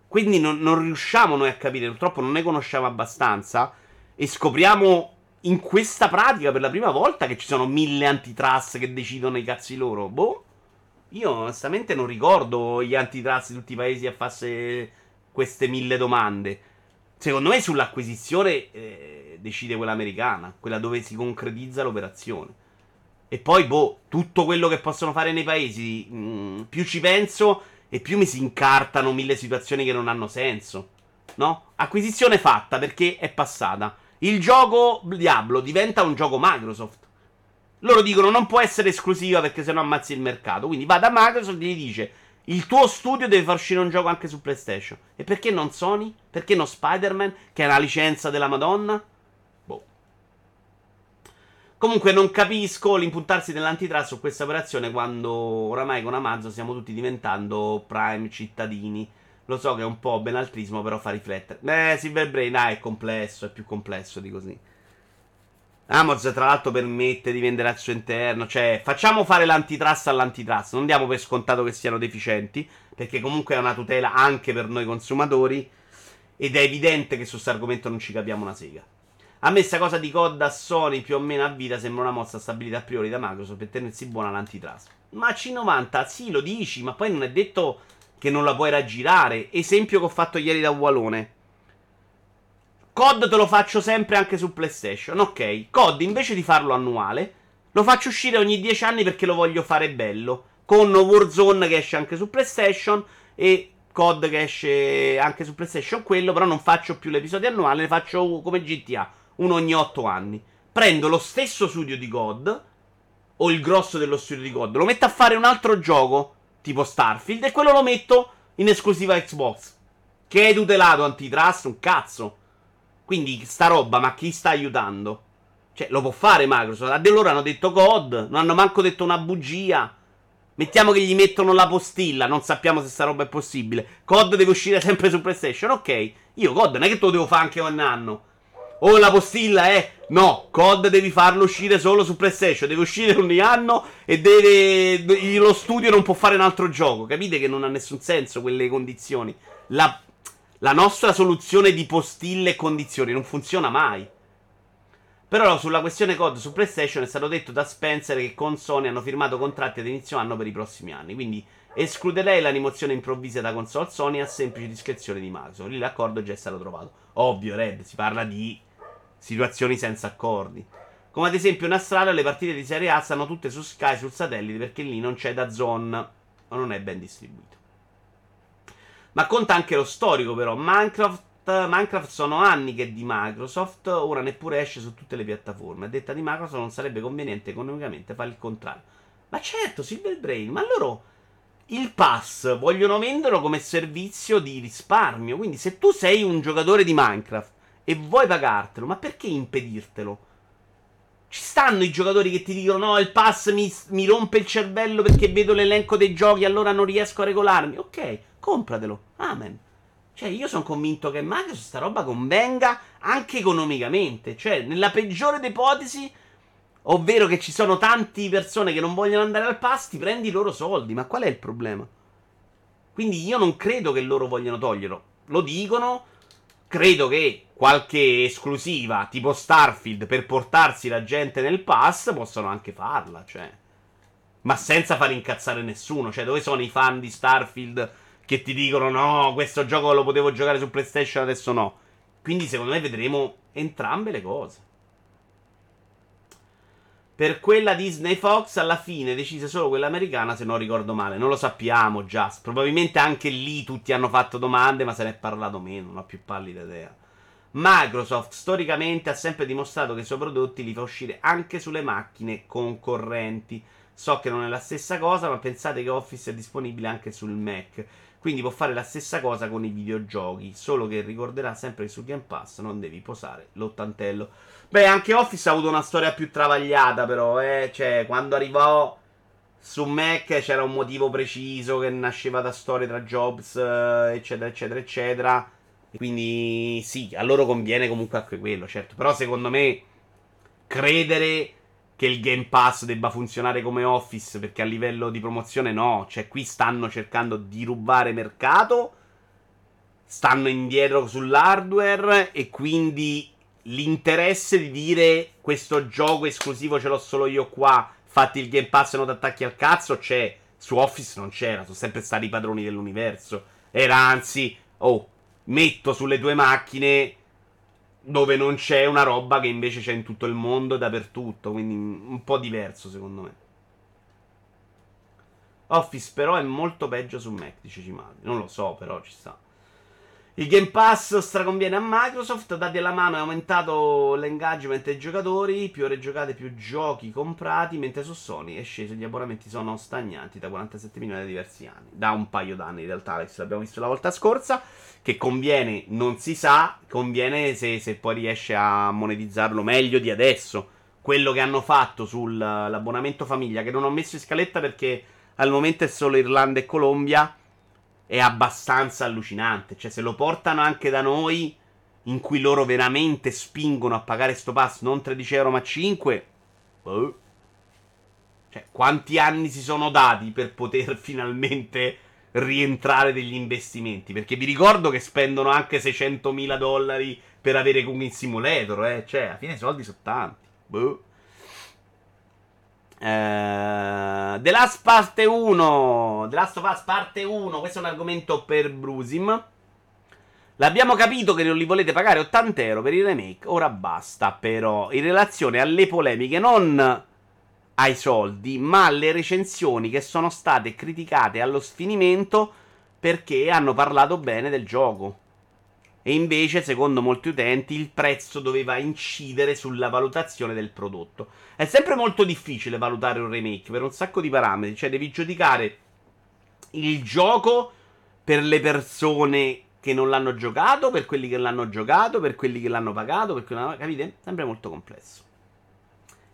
Quindi non, non riusciamo noi a capire, purtroppo non ne conosciamo abbastanza. E scopriamo in questa pratica per la prima volta che ci sono mille antitrust che decidono i cazzi loro. Boh. Io onestamente non ricordo gli antitrust di tutti i paesi a farsi queste mille domande. Secondo me sull'acquisizione eh, decide quella americana, quella dove si concretizza l'operazione. E poi, boh, tutto quello che possono fare nei paesi, mh, mm, più ci penso e più mi si incartano mille situazioni che non hanno senso. No? Acquisizione fatta perché è passata. Il gioco Diablo diventa un gioco Microsoft. Loro dicono non può essere esclusiva perché sennò ammazzi il mercato. Quindi va da Microsoft e gli dice il tuo studio deve far uscire un gioco anche su PlayStation. E perché non Sony? Perché non Spider-Man? Che è una licenza della Madonna? Comunque non capisco l'impuntarsi dell'antitrust su questa operazione quando oramai con Amazon stiamo tutti diventando prime cittadini. Lo so che è un po' benaltrismo, però fa riflettere. Beh, Silver Brain, ah, è complesso, è più complesso di così. Amazon, tra l'altro, permette di vendere al suo interno. Cioè, facciamo fare l'antitrust all'antitrust. Non diamo per scontato che siano deficienti, perché comunque è una tutela anche per noi consumatori. Ed è evidente che su questo argomento non ci capiamo una sega. A me sta cosa di COD a Sony più o meno a vita sembra una mossa stabilita a priori da Microsoft per tenersi buona l'antitrust. Ma C90, sì, lo dici, ma poi non è detto che non la puoi raggirare. Esempio che ho fatto ieri da Walone. COD te lo faccio sempre anche su PlayStation. Ok, COD invece di farlo annuale, lo faccio uscire ogni 10 anni perché lo voglio fare bello. Con Warzone che esce anche su PlayStation e COD che esce anche su PlayStation, quello però non faccio più l'episodio annuale, ne faccio come GTA, uno ogni 8 anni. Prendo lo stesso studio di God o il grosso dello studio di God, lo metto a fare un altro gioco tipo Starfield e quello lo metto in esclusiva Xbox. Che è tutelato antitrust, un cazzo. Quindi sta roba, ma chi sta aiutando? Cioè, lo può fare Microsoft. A loro hanno detto COD, non hanno manco detto una bugia. Mettiamo che gli mettono la postilla, non sappiamo se sta roba è possibile. COD deve uscire sempre su PlayStation, ok. Io COD non è che te lo devo fare anche ogni anno. O la postilla è no, COD devi farlo uscire solo su PlayStation, deve uscire ogni anno e deve lo studio non può fare un altro gioco. Capite che non ha nessun senso quelle condizioni. La la nostra soluzione di postille e condizioni non funziona mai. Però sulla questione COD su PlayStation è stato detto da Spencer che con Sony hanno firmato contratti ad inizio anno per i prossimi anni. Quindi escluderei la rimozione improvvisa da console Sony a semplice discrezione di Microsoft. Lì l'accordo già è stato trovato. Ovvio, Red, si parla di situazioni senza accordi. Come ad esempio in Australia le partite di Serie A stanno tutte su Sky sul satellite perché lì non c'è da zone o non è ben distribuito. Ma conta anche lo storico, però. Minecraft, Minecraft sono anni che è di Microsoft, ora neppure esce su tutte le piattaforme. A detta di Microsoft non sarebbe conveniente economicamente fare il contrario. Ma certo, Silver Brain, ma loro il pass vogliono venderlo come servizio di risparmio. Quindi, se tu sei un giocatore di Minecraft e vuoi pagartelo, ma perché impedirtelo? Ci stanno i giocatori che ti dicono: No, il pass mi, mi rompe il cervello perché vedo l'elenco dei giochi, allora non riesco a regolarmi. Ok, compratelo. Amen. Cioè, io sono convinto che Microsoft sta roba convenga anche economicamente. Cioè, nella peggiore delle ipotesi, ovvero che ci sono tante persone che non vogliono andare al pass, ti prendi i loro soldi. Ma qual è il problema? Quindi io non credo che loro vogliano toglierlo. Lo dicono. Credo che qualche esclusiva tipo Starfield per portarsi la gente nel pass possono anche farla, cioè. Ma senza far incazzare nessuno. Cioè, dove sono i fan di Starfield che ti dicono no, questo gioco lo potevo giocare su PlayStation, adesso no. Quindi secondo me vedremo entrambe le cose. Per quella Disney Fox alla fine decise solo quella americana, se non ricordo male. Non lo sappiamo già. Probabilmente anche lì tutti hanno fatto domande, ma se ne è parlato meno, non ho più pallida idea. Microsoft storicamente ha sempre dimostrato che i suoi prodotti li fa uscire anche sulle macchine concorrenti. So che non è la stessa cosa, ma pensate che Office è disponibile anche sul Mac. Quindi può fare la stessa cosa con i videogiochi. Solo che ricorderà sempre che su Game Pass non devi posare l'ottantello. Beh, anche Office ha avuto una storia più travagliata, però, eh. Cioè, quando arrivò su Mac c'era un motivo preciso che nasceva da storie tra Jobs, eh, eccetera, eccetera, eccetera. Quindi sì, a loro conviene comunque anche quello, certo. Però secondo me credere che il Game Pass debba funzionare come Office perché a livello di promozione no, cioè qui stanno cercando di rubare mercato, stanno indietro sull'hardware e quindi l'interesse di dire questo gioco esclusivo ce l'ho solo io qua, fatti il Game Pass e non ti attacchi al cazzo, c'è. Su Office non c'era, sono sempre stati i padroni dell'universo. Era anzi, oh, metto sulle tue macchine dove non c'è una roba che invece c'è in tutto il mondo dappertutto, quindi un po' diverso secondo me. Office però è molto peggio su Mac, dice Cimali. Non lo so, però ci sta. Il Game Pass straconviene a Microsoft, dati alla mano è aumentato l'engagement dei giocatori, più ore giocate, più giochi comprati, mentre su Sony è sceso, gli abbonamenti sono stagnanti da 47 milioni da diversi anni, da un paio d'anni in realtà, Alex, l'abbiamo visto la volta scorsa, che conviene, non si sa, conviene se, se poi riesce a monetizzarlo meglio di adesso. Quello che hanno fatto sull'abbonamento famiglia, che non ho messo in scaletta perché al momento è solo Irlanda e Colombia, è abbastanza allucinante. Cioè, se lo portano anche da noi, in cui loro veramente spingono a pagare sto pass non 13 euro ma 5, boh. Cioè, quanti anni si sono dati per poter *laughs* finalmente rientrare degli investimenti? Perché vi ricordo che spendono anche 600.000 dollari per avere Cooking Simulator, eh. Cioè, alla fine i soldi sono tanti. Boh. Uh, The Last Parte 1 The Last of Us Parte 1 Questo è un argomento per Brusim. L'abbiamo capito che non li volete pagare 80 euro per il remake. Ora basta però. In relazione alle polemiche Non ai soldi Ma alle recensioni che sono state criticate allo sfinimento Perché hanno parlato bene del gioco e invece, secondo molti utenti, il prezzo doveva incidere sulla valutazione del prodotto. È sempre molto difficile valutare un remake per un sacco di parametri, cioè devi giudicare il gioco per le persone che non l'hanno giocato, per quelli che l'hanno giocato, per quelli che l'hanno pagato, per l'hanno... capite? Sempre molto complesso.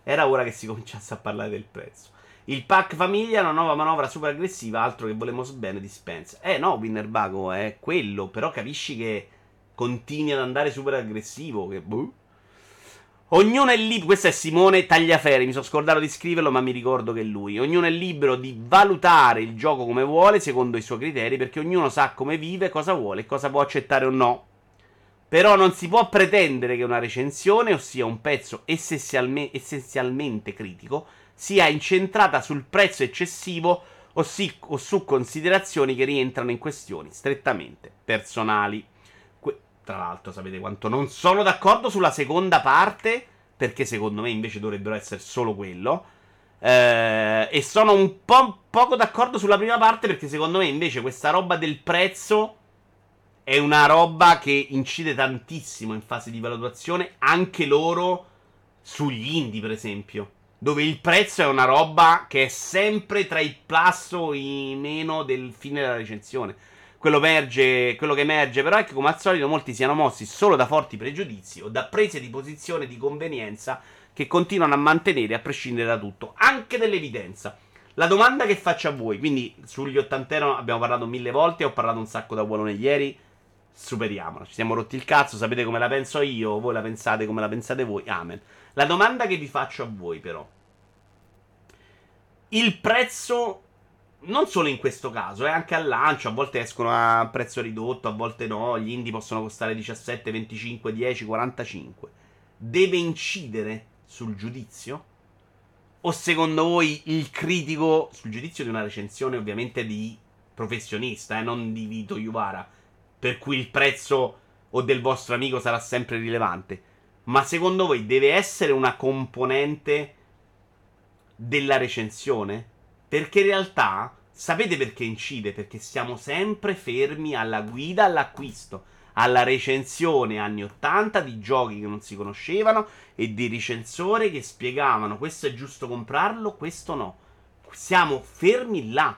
Era ora che si *laughs* cominciasse a parlare del prezzo. Il pack famiglia una nuova manovra super aggressiva, altro che volemos bene di Spence. Eh no, Winner Bago è quello, però capisci che continui ad andare super aggressivo. Che boh. Ognuno è libero. Questo è Simone Tagliaferri. Mi sono scordato di scriverlo, ma mi ricordo che è lui. Ognuno è libero di valutare il gioco come vuole, secondo i suoi criteri, perché ognuno sa come vive, cosa vuole e cosa può accettare o no. Però non si può pretendere che una recensione, ossia un pezzo essenzialme- essenzialmente critico, sia incentrata sul prezzo eccessivo o, o su considerazioni che rientrano in questioni strettamente personali. Tra l'altro, sapete quanto non sono d'accordo sulla seconda parte, perché secondo me invece dovrebbero essere solo quello. Eh, e sono un po' poco d'accordo sulla prima parte, perché secondo me invece questa roba del prezzo è una roba che incide tantissimo in fase di valutazione, anche loro sugli indie, per esempio. dove il prezzo è una roba che è sempre tra i plus o i meno del fine della recensione. Quello, emerge, quello che emerge però è che come al solito molti siano mossi solo da forti pregiudizi o da prese di posizione di convenienza che continuano a mantenere a prescindere da tutto, anche dell'evidenza. La domanda che faccio a voi, quindi sugli 80 euro abbiamo parlato mille volte, ho parlato un sacco da buonone ieri, superiamola, ci siamo rotti il cazzo, sapete come la penso io, voi la pensate come la pensate voi, amen. La domanda che vi faccio a voi però, il prezzo non solo in questo caso, è anche al lancio. A volte escono a prezzo ridotto, a volte no. Gli indie possono costare 17, 25, 10, 45. Deve incidere sul giudizio? O secondo voi il critico sul giudizio di una recensione, ovviamente di professionista, eh, non di Vito Iuvara, per cui il prezzo o del vostro amico sarà sempre rilevante? Ma secondo voi deve essere una componente della recensione? Perché in realtà, sapete perché incide? Perché siamo sempre fermi alla guida all'acquisto, alla recensione anni 80 di giochi che non si conoscevano e di recensori che spiegavano questo è giusto comprarlo, questo no. Siamo fermi là.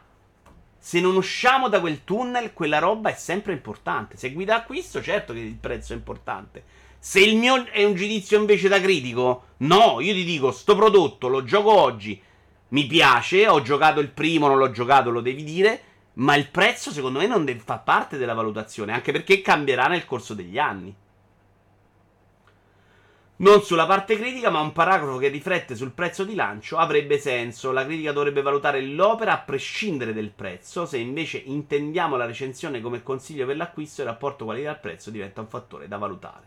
Se non usciamo da quel tunnel, quella roba è sempre importante. Se guida acquisto, certo che il prezzo è importante. Se il mio è un giudizio invece da critico, no, io ti dico, sto prodotto lo gioco oggi, mi piace, ho giocato il primo, non l'ho giocato, lo devi dire, ma il prezzo secondo me non deve, fa parte della valutazione, anche perché cambierà nel corso degli anni. Non sulla parte critica, ma un paragrafo che riflette sul prezzo di lancio avrebbe senso. La critica dovrebbe valutare l'opera a prescindere dal prezzo. Se invece intendiamo la recensione come consiglio per l'acquisto, il rapporto qualità-prezzo diventa un fattore da valutare.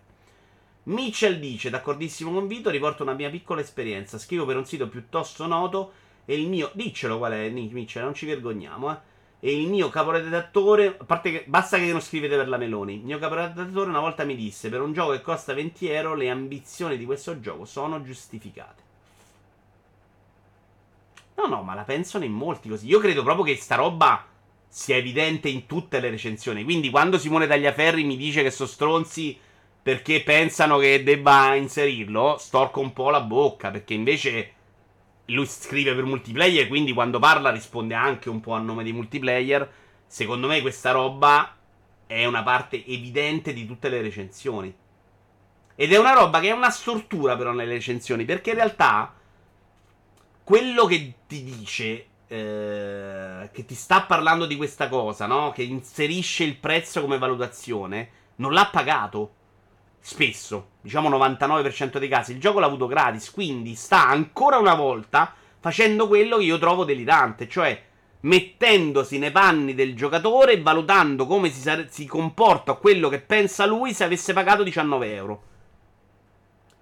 Mitchell dice: D'accordissimo con Vito, riporto una mia piccola esperienza. Scrivo per un sito piuttosto noto e il mio. Diccelo qual è, Mitchell, non ci vergogniamo, eh. E il mio caporedattore, a parte che basta che non scrivete per la Meloni. Il mio caporedattore una volta mi disse: Per un gioco che costa 20 euro, le ambizioni di questo gioco sono giustificate. No, no, ma la pensano in molti così. Io credo proprio che sta roba sia evidente in tutte le recensioni. Quindi quando Simone Tagliaferri mi dice che sono stronzi perché pensano che debba inserirlo, storco un po' la bocca. Perché invece lui scrive per multiplayer, quindi quando parla risponde anche un po' a nome di multiplayer. Secondo me questa roba è una parte evidente di tutte le recensioni. Ed è una roba che è una stortura però nelle recensioni, perché in realtà quello che ti dice, eh, che ti sta parlando di questa cosa, no? Che inserisce il prezzo come valutazione, non l'ha pagato spesso, diciamo 99% dei casi, il gioco l'ha avuto gratis, quindi sta ancora una volta facendo quello che io trovo delirante, cioè mettendosi nei panni del giocatore e valutando come si, sare- si comporta quello che pensa lui se avesse pagato 19 euro.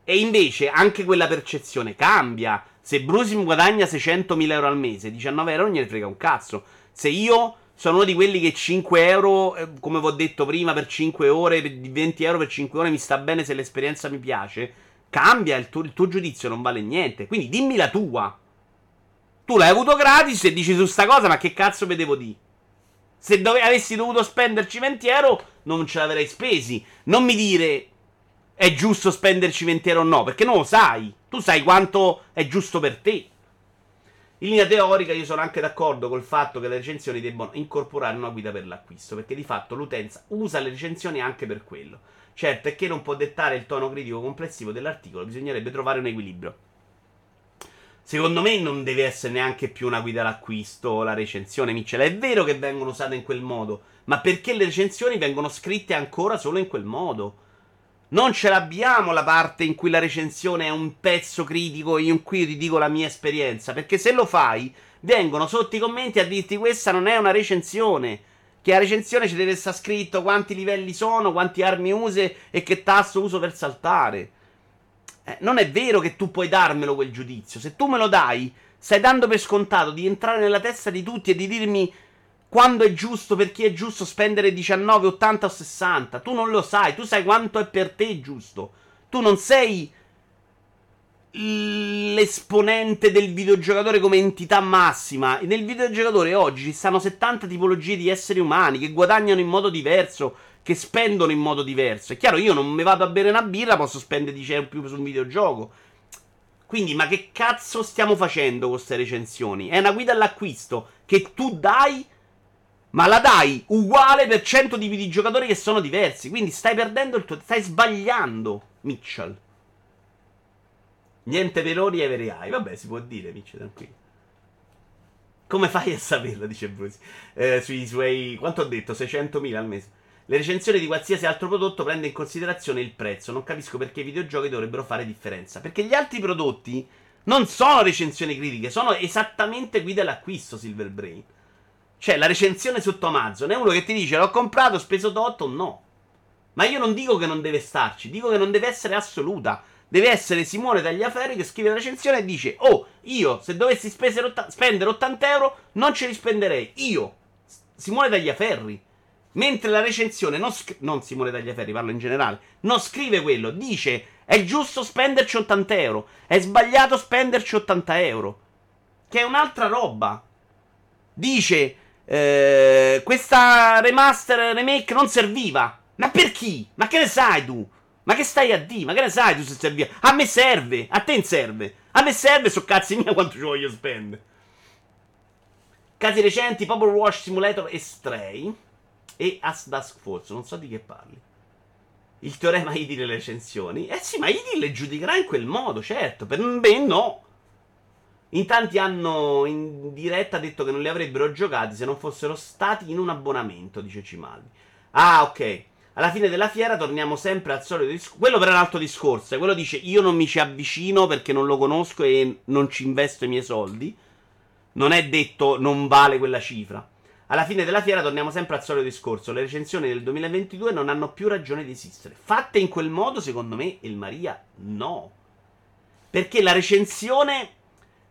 E invece anche quella percezione cambia. Se Brusim guadagna 600.000 euro al mese, 19 euro non gliene frega un cazzo. Se io sono uno di quelli che 5 euro, eh, come vi ho detto prima, per 5 ore, 20 euro per 5 ore mi sta bene se l'esperienza mi piace. Cambia, il tuo, il tuo giudizio non vale niente. Quindi dimmi la tua. Tu l'hai avuto gratis e dici su sta cosa, ma che cazzo vedevo di? Se dove, avessi dovuto spenderci 20 euro, non ce l'avrei spesi. Non mi dire è giusto spenderci 20 euro o no, perché non lo sai. Tu sai quanto è giusto per te. In linea teorica io sono anche d'accordo col fatto che le recensioni debbano incorporare una guida per l'acquisto, perché di fatto l'utenza usa le recensioni anche per quello. Certo è che non può dettare il tono critico complessivo dell'articolo, bisognerebbe trovare un equilibrio. Secondo me non deve essere neanche più una guida all'acquisto la recensione, Mitchell. È vero che vengono usate in quel modo, ma perché le recensioni vengono scritte ancora solo in quel modo? Non ce l'abbiamo la parte in cui la recensione è un pezzo critico in cui io ti dico la mia esperienza. Perché se lo fai, vengono sotto i commenti a dirti questa non è una recensione. Che a recensione ci deve essere scritto quanti livelli sono, quanti armi use e che tasto uso per saltare. Eh, non è vero che tu puoi darmelo quel giudizio. Se tu me lo dai, stai dando per scontato di entrare nella testa di tutti e di dirmi quando è giusto, per chi è giusto spendere 19, 80 o 60. Tu non lo sai, tu sai quanto è per te giusto. Tu non sei l'esponente del videogiocatore come entità massima. Nel videogiocatore oggi ci stanno 70 tipologie di esseri umani che guadagnano in modo diverso, che spendono in modo diverso. È chiaro, io non mi vado a bere una birra, posso spendere 10 euro più su un videogioco. Quindi, ma che cazzo stiamo facendo con queste recensioni? È una guida all'acquisto che tu dai, ma la dai uguale per 100 tipi di giocatori che sono diversi. Quindi stai perdendo il tuo. Stai sbagliando, Mitchell. Niente veloni e vereai. Vabbè, si può dire, Mitchell, tranquillo. Come fai a saperlo? Dice Bruce. Eh, sui suoi. Quanto ho detto? 600.000 al mese. Le recensioni di qualsiasi altro prodotto prende in considerazione il prezzo. Non capisco perché i videogiochi dovrebbero fare differenza. Perché gli altri prodotti non sono recensioni critiche, sono esattamente guida all'acquisto, Silver Brain. Cioè, la recensione sotto Amazon è uno che ti dice l'ho comprato, ho speso 8 o no. Ma io non dico che non deve starci, dico che non deve essere assoluta. Deve essere Simone Tagliaferri che scrive la recensione e dice: Oh, io se dovessi spendere 80 euro non ce li spenderei. Io, Simone Tagliaferri. Mentre la recensione, non, scri- non Simone Tagliaferri, parlo in generale, non scrive quello, dice è giusto spenderci 80 euro, è sbagliato spenderci 80 euro, che è un'altra roba. Dice eh, questa remaster, remake non serviva, ma per chi? Ma che ne sai tu? Ma che stai a dire? Ma che ne sai tu se serviva? A me serve, a te serve. A me serve, so cazzi mia quanto ci voglio spendere. Casi recenti, Power Wash Simulator e Stray e As Dusk Force, non so di che parli. Il teorema ID delle recensioni. Eh sì, ma ID le giudicherà in quel modo, certo. Per me no. In tanti hanno in diretta detto che non li avrebbero giocati se non fossero stati in un abbonamento, dice Cimaldi. Ah, ok. Alla fine della fiera torniamo sempre al solito discorso. Quello per un altro discorso. Quello dice io non mi ci avvicino perché non lo conosco e non ci investo i miei soldi. Non è detto non vale quella cifra. Alla fine della fiera torniamo sempre al solito discorso. Le recensioni del 2022 non hanno più ragione di esistere. Fatte in quel modo, secondo me, il Maria no. Perché la recensione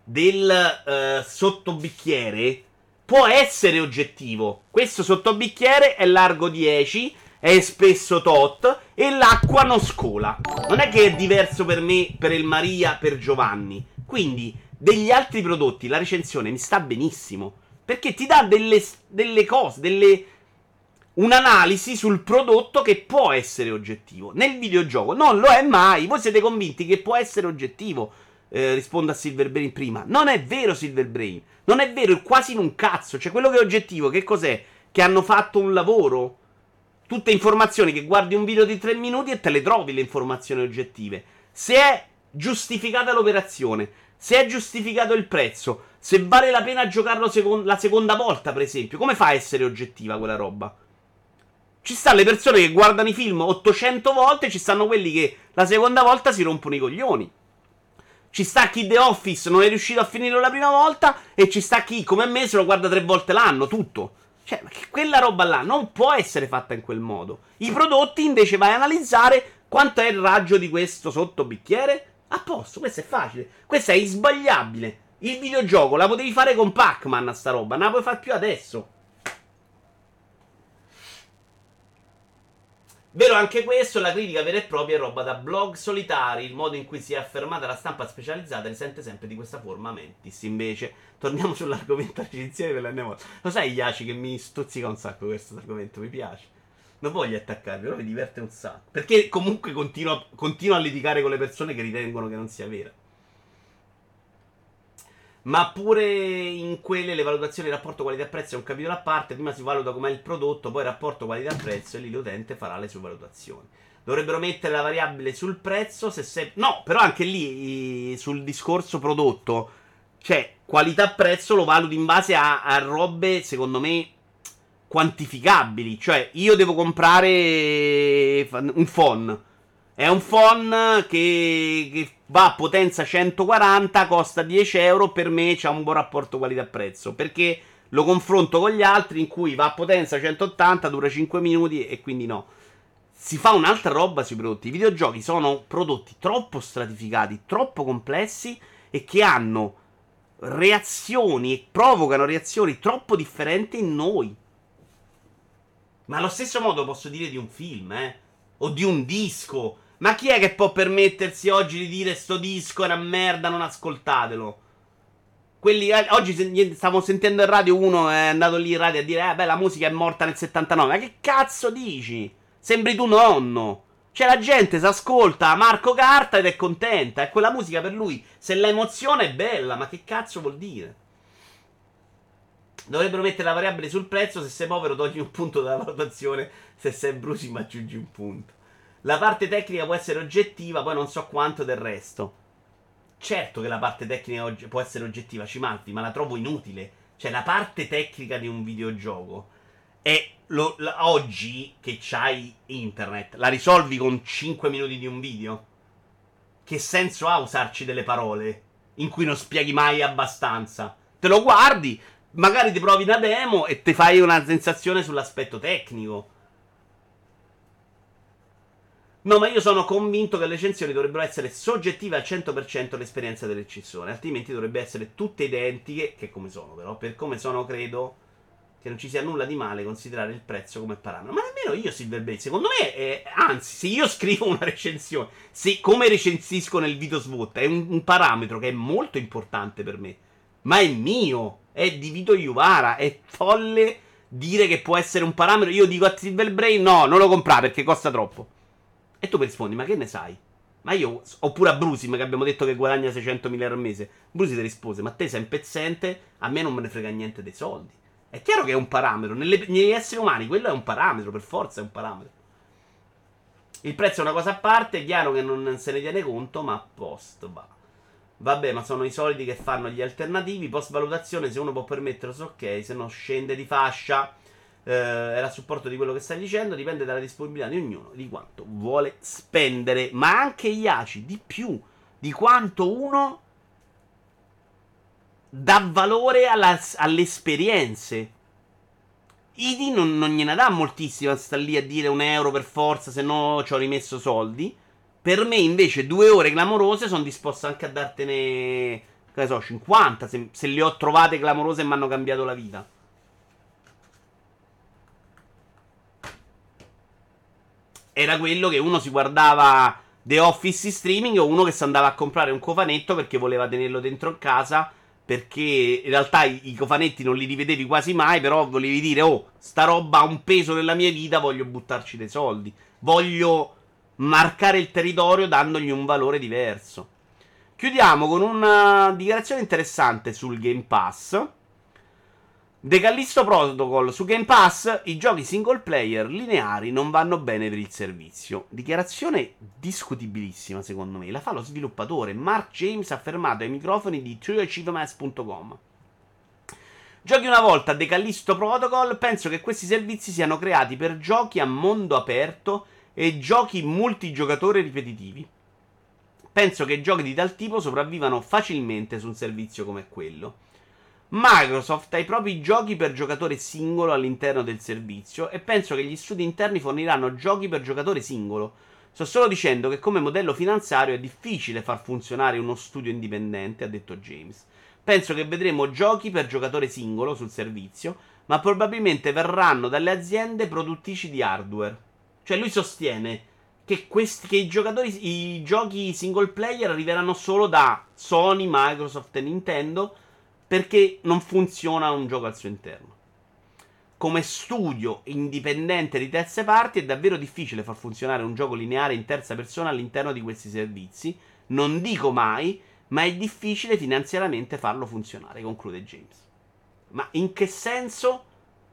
del uh, sottobicchiere può essere oggettivo. Questo sottobicchiere è largo 10, è spesso tot e l'acqua non scola. Non è che è diverso per me, per il Maria, per Giovanni. Quindi, degli altri prodotti, la recensione mi sta benissimo. Perché ti dà delle, delle cose, delle, un'analisi sul prodotto che può essere oggettivo. Nel videogioco non lo è mai. Voi siete convinti che può essere oggettivo? Eh, rispondo a Silver Brain prima. Non è vero, Silver Brain. Non è vero, quasi in un cazzo. Cioè, quello che è oggettivo, che cos'è? Che hanno fatto un lavoro. Tutte informazioni che guardi un video di 3 minuti e te le trovi le informazioni oggettive. Se è giustificata l'operazione, se è giustificato il prezzo, se vale la pena giocarlo seco- la seconda volta, per esempio. Come fa a essere oggettiva quella roba? Ci stanno le persone che guardano i film 800 volte, ci stanno quelli che la seconda volta si rompono i coglioni. Ci sta chi The Office non è riuscito a finirlo la prima volta e ci sta chi, come me, se lo guarda tre volte l'anno, tutto. Cioè, quella roba là non può essere fatta in quel modo. I prodotti invece vai a analizzare quanto è il raggio di questo sottobicchiere. A posto, questo è facile. Questo è insbagliabile. Il videogioco la potevi fare con Pac-Man, sta roba, non la puoi fare più adesso. Vero anche questo, la critica vera e propria è roba da blog solitari, il modo in cui si è affermata la stampa specializzata risente sempre di questa forma mentis. Invece, torniamo sull'argomento recensione per l'ennesima Lo sai, Iaci, che mi stuzzica un sacco questo argomento, mi piace. Non voglio attaccarmi, però mi diverte un sacco. Perché comunque continuo, continuo a litigare con le persone che ritengono che non sia vera. Ma pure in quelle le valutazioni rapporto qualità-prezzo è un capitolo a parte. Prima si valuta com'è il prodotto, poi rapporto qualità-prezzo e lì l'utente farà le sue valutazioni. Dovrebbero mettere la variabile sul prezzo se sei... No, però anche lì sul discorso prodotto, cioè qualità-prezzo lo valuti in base a, a robe, secondo me, quantificabili. Cioè, io devo comprare un phone è un phone che, che, va a potenza 140, costa 10 euro. Per me c'ha un buon rapporto qualità-prezzo. Perché lo confronto con gli altri in cui va a potenza 180, dura 5 minuti e quindi no. Si fa un'altra roba sui prodotti. I videogiochi sono prodotti troppo stratificati, troppo complessi e che hanno reazioni e provocano reazioni troppo differenti in noi. Ma allo stesso modo posso dire di un film, eh? O di un disco ma chi è che può permettersi oggi di dire sto disco era merda, non ascoltatelo? Quelli, eh, oggi stavo sentendo in radio uno è andato lì in radio a dire eh beh la musica è morta nel 79. Ma che cazzo dici? Sembri tu nonno. Cioè la gente si ascolta Marco Carta ed è contenta. E quella musica per lui, se la è bella, ma che cazzo vuol dire? Dovrebbero mettere la variabile sul prezzo. Se sei povero, togli un punto dalla valutazione. Se sei brusi, ma aggiungi un punto. La parte tecnica può essere oggettiva, poi non so quanto del resto. Certo che la parte tecnica può essere oggettiva, ci manchi, ma la trovo inutile. Cioè, la parte tecnica di un videogioco è lo, la, oggi che c'hai internet, la risolvi con 5 minuti di un video? Che senso ha usarci delle parole in cui non spieghi mai abbastanza? Te lo guardi, magari ti provi una demo e ti fai una sensazione sull'aspetto tecnico. No, ma io sono convinto che le recensioni dovrebbero essere soggettive al 100% l'esperienza del altrimenti dovrebbe essere tutte identiche, che come sono però, per come sono credo che non ci sia nulla di male considerare il prezzo come parametro. Ma nemmeno io Silverblade, secondo me, è, anzi, se io scrivo una recensione, se come recensisco nel video SWOT, è un, un, parametro che è molto importante per me, ma è mio, è di Vito Iuvara, è folle dire che può essere un parametro. Io dico a Silverblade no, non lo comprare perché costa troppo. E tu mi rispondi, ma che ne sai? Ma io, oppure a Brusim che abbiamo detto che guadagna 600.000 euro al mese. Brusi ti rispose, ma te sei un pezzente, a me non me ne frega niente dei soldi. È chiaro che è un parametro. Nelle, negli esseri umani quello è un parametro, per forza è un parametro. Il prezzo è una cosa a parte, è chiaro che non se ne tiene conto, ma a posto va. Vabbè, ma sono i soliti che fanno gli alternativi. Post valutazione, se uno può permettersi, ok, se no scende di fascia. Eh, era a supporto di quello che stai dicendo. Dipende dalla disponibilità di ognuno, di quanto vuole spendere. Ma anche gli ACI, di più, di quanto uno dà valore alla, alle esperienze. Idi non, non, gliene dà moltissimo, sta lì a dire un euro per forza, se no ci ho rimesso soldi. Per me invece due ore clamorose sono disposto anche a dartene, che so, 50, se, se le ho trovate clamorose e mi hanno cambiato la vita. Era quello che uno si guardava The Office streaming o uno che si andava a comprare un cofanetto perché voleva tenerlo dentro casa perché in realtà i, i, cofanetti non li rivedevi quasi mai, però volevi dire, oh, sta roba ha un peso nella mia vita, voglio buttarci dei soldi, voglio marcare il territorio dandogli un valore diverso. Chiudiamo con una dichiarazione interessante sul Game Pass. The Callisto Protocol su Game Pass, i giochi single player lineari non vanno bene per il servizio. Dichiarazione discutibilissima secondo me. La fa lo sviluppatore Mark James affermato ai microfoni di TrueAchievements.com. Giochi una volta The Callisto Protocol, penso che questi servizi siano creati per giochi a mondo aperto e giochi multigiocatore ripetitivi. Penso che giochi di tal tipo sopravvivano facilmente su un servizio come quello. Microsoft ha i propri giochi per giocatore singolo all'interno del servizio e penso che gli studi interni forniranno giochi per giocatore singolo. Sto solo dicendo che come modello finanziario è difficile far funzionare uno studio indipendente, ha detto James. Penso che vedremo giochi per giocatore singolo sul servizio, ma probabilmente verranno dalle aziende produttrici di hardware. Cioè lui sostiene che, questi, che i, i giochi single player arriveranno solo da Sony, Microsoft e Nintendo perché non funziona un gioco al suo interno. Come studio indipendente di terze parti è davvero difficile far funzionare un gioco lineare in terza persona all'interno di questi servizi. Non dico mai, ma è difficile finanziariamente farlo funzionare, conclude James. Ma in che senso?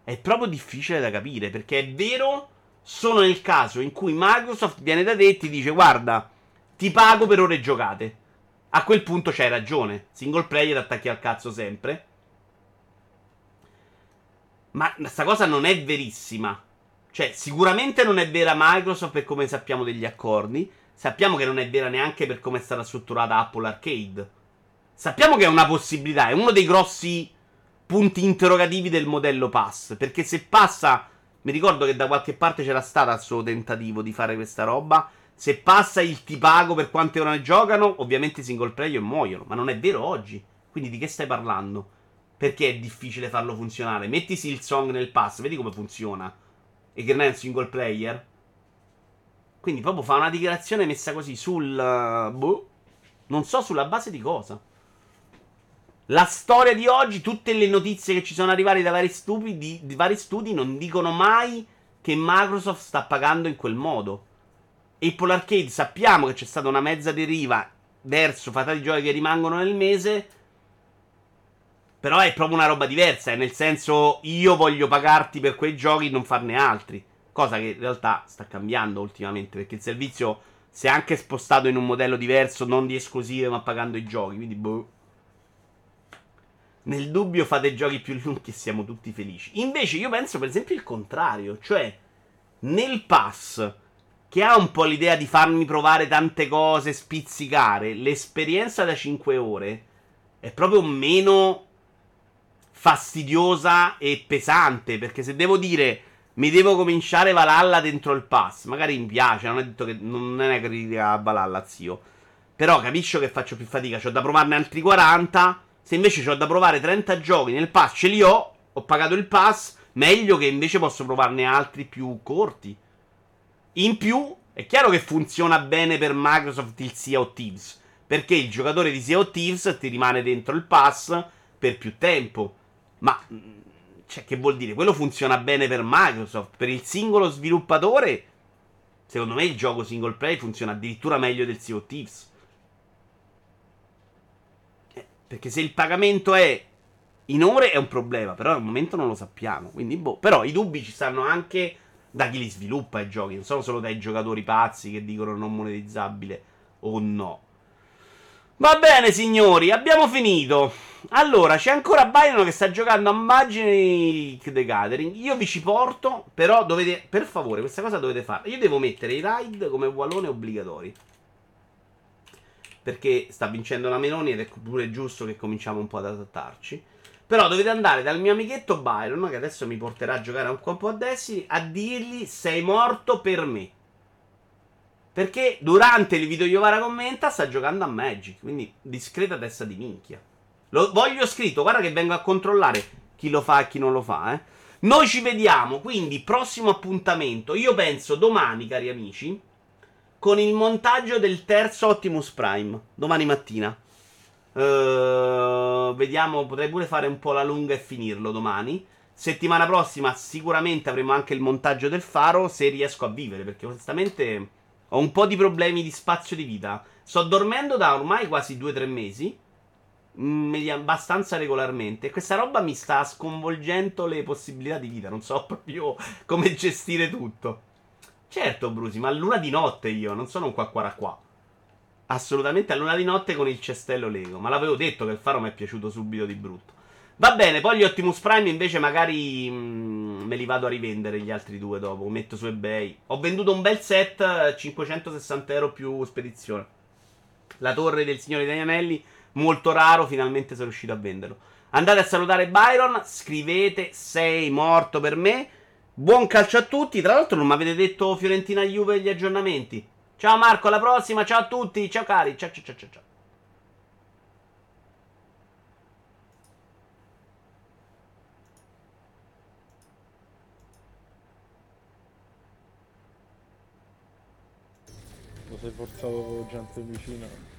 È proprio difficile da capire, perché è vero solo nel caso in cui Microsoft viene da te e ti dice guarda, ti pago per ore giocate. A quel punto c'hai ragione. Single player attacchi al cazzo sempre. Ma questa cosa non è verissima. Cioè, sicuramente non è vera Microsoft per come sappiamo degli accordi. Sappiamo che non è vera neanche per come è stata strutturata Apple Arcade. Sappiamo che è una possibilità, è uno dei grossi punti interrogativi del modello Pass. Perché se passa. Mi ricordo che da qualche parte c'era stato il suo tentativo di fare questa roba. Se passa il ti pago per quante ore giocano, ovviamente i single player muoiono. Ma non è vero oggi. Quindi di che stai parlando? Perché è difficile farlo funzionare? Mettisi il song nel pass, vedi come funziona. E che non è un single player. Quindi proprio fa una dichiarazione messa così sul... Uh, boh. Non so sulla base di cosa. La storia di oggi, tutte le notizie che ci sono arrivate da vari, stupidi, di vari studi non dicono mai che Microsoft sta pagando in quel modo. Apple Arcade sappiamo che c'è stata una mezza deriva verso fatali giochi che rimangono nel mese. Però è proprio una roba diversa, eh, nel senso io voglio pagarti per quei giochi e non farne altri. Cosa che in realtà sta cambiando ultimamente, perché il servizio si è anche spostato in un modello diverso, non di esclusive, ma pagando i giochi. Quindi, boh. Nel dubbio fate giochi più lunghi e siamo tutti felici. Invece io penso per esempio il contrario, cioè nel pass che ha un po' l'idea di farmi provare tante cose, spizzicare, l'esperienza da 5 ore è proprio meno fastidiosa e pesante, perché se devo dire mi devo cominciare Valhalla dentro il pass, magari mi piace, non è detto che non è una critica a Valhalla, zio. Però capisco che faccio più fatica, ho da provarne altri 40 se invece ho da provare 30 giochi nel pass, ce li ho, ho pagato il pass, meglio che invece posso provarne altri più corti. In più, è chiaro che funziona bene per Microsoft il Sea of Thieves, perché il giocatore di Sea of Thieves ti rimane dentro il pass per più tempo. Ma, mm, cioè, che vuol dire? Quello funziona bene per Microsoft, per il singolo sviluppatore. Secondo me il gioco single play funziona addirittura meglio del Sea of Thieves. Perché se il pagamento è in ore è un problema, però al momento non lo sappiamo. Quindi, boh. Però i dubbi ci stanno anche da chi li sviluppa i giochi, non sono solo dai giocatori pazzi che dicono non monetizzabile o no. Va bene, signori, abbiamo finito. Allora, c'è ancora Byron che sta giocando a Magic the Gathering. Io vi ci porto, però dovete, per favore, questa cosa dovete fare. Io devo mettere i raid come wallone obbligatori perché sta vincendo la Meloni ed è pure giusto che cominciamo un po' ad adattarci. Però dovete andare dal mio amichetto Byron, che adesso mi porterà a giocare un po' a Destiny, a dirgli sei morto per me. Perché durante il video Iovara commenta sta giocando a Magic, quindi discreta testa di minchia. Lo voglio scritto, guarda che vengo a controllare chi lo fa e chi non lo fa, eh. Noi ci vediamo, quindi prossimo appuntamento, io penso domani, cari amici, con il montaggio del terzo Optimus Prime domani mattina. Uh, vediamo, potrei pure fare un po' la lunga e finirlo domani. Settimana prossima sicuramente avremo anche il montaggio del faro se riesco a vivere, perché onestamente ho un po' di problemi di spazio di vita. Sto dormendo da ormai quasi 2-3 mesi, mm, abbastanza regolarmente, questa roba mi sta sconvolgendo le possibilità di vita, non so *laughs* proprio come gestire tutto. Certo, Brusi, ma luna di notte io, non sono un qua qua qua. Assolutamente a luna di notte con il cestello Lego. Ma l'avevo detto che il faro mi è piaciuto subito di brutto. Va bene, poi gli Optimus Prime invece magari mh, mm, me li vado a rivendere gli altri due dopo. Metto su eBay. Ho venduto un bel set, 560 euro più spedizione. La torre del Signore degli molto raro, finalmente sono riuscito a venderlo. Andate a salutare Byron, scrivete sei morto per me. Buon calcio a tutti. Tra l'altro, non mi avete detto Fiorentina Juve gli aggiornamenti. Ciao Marco, alla prossima. Ciao a tutti. Ciao cari. Ciao ciao ciao ciao. Lo sei forzato gente vicina.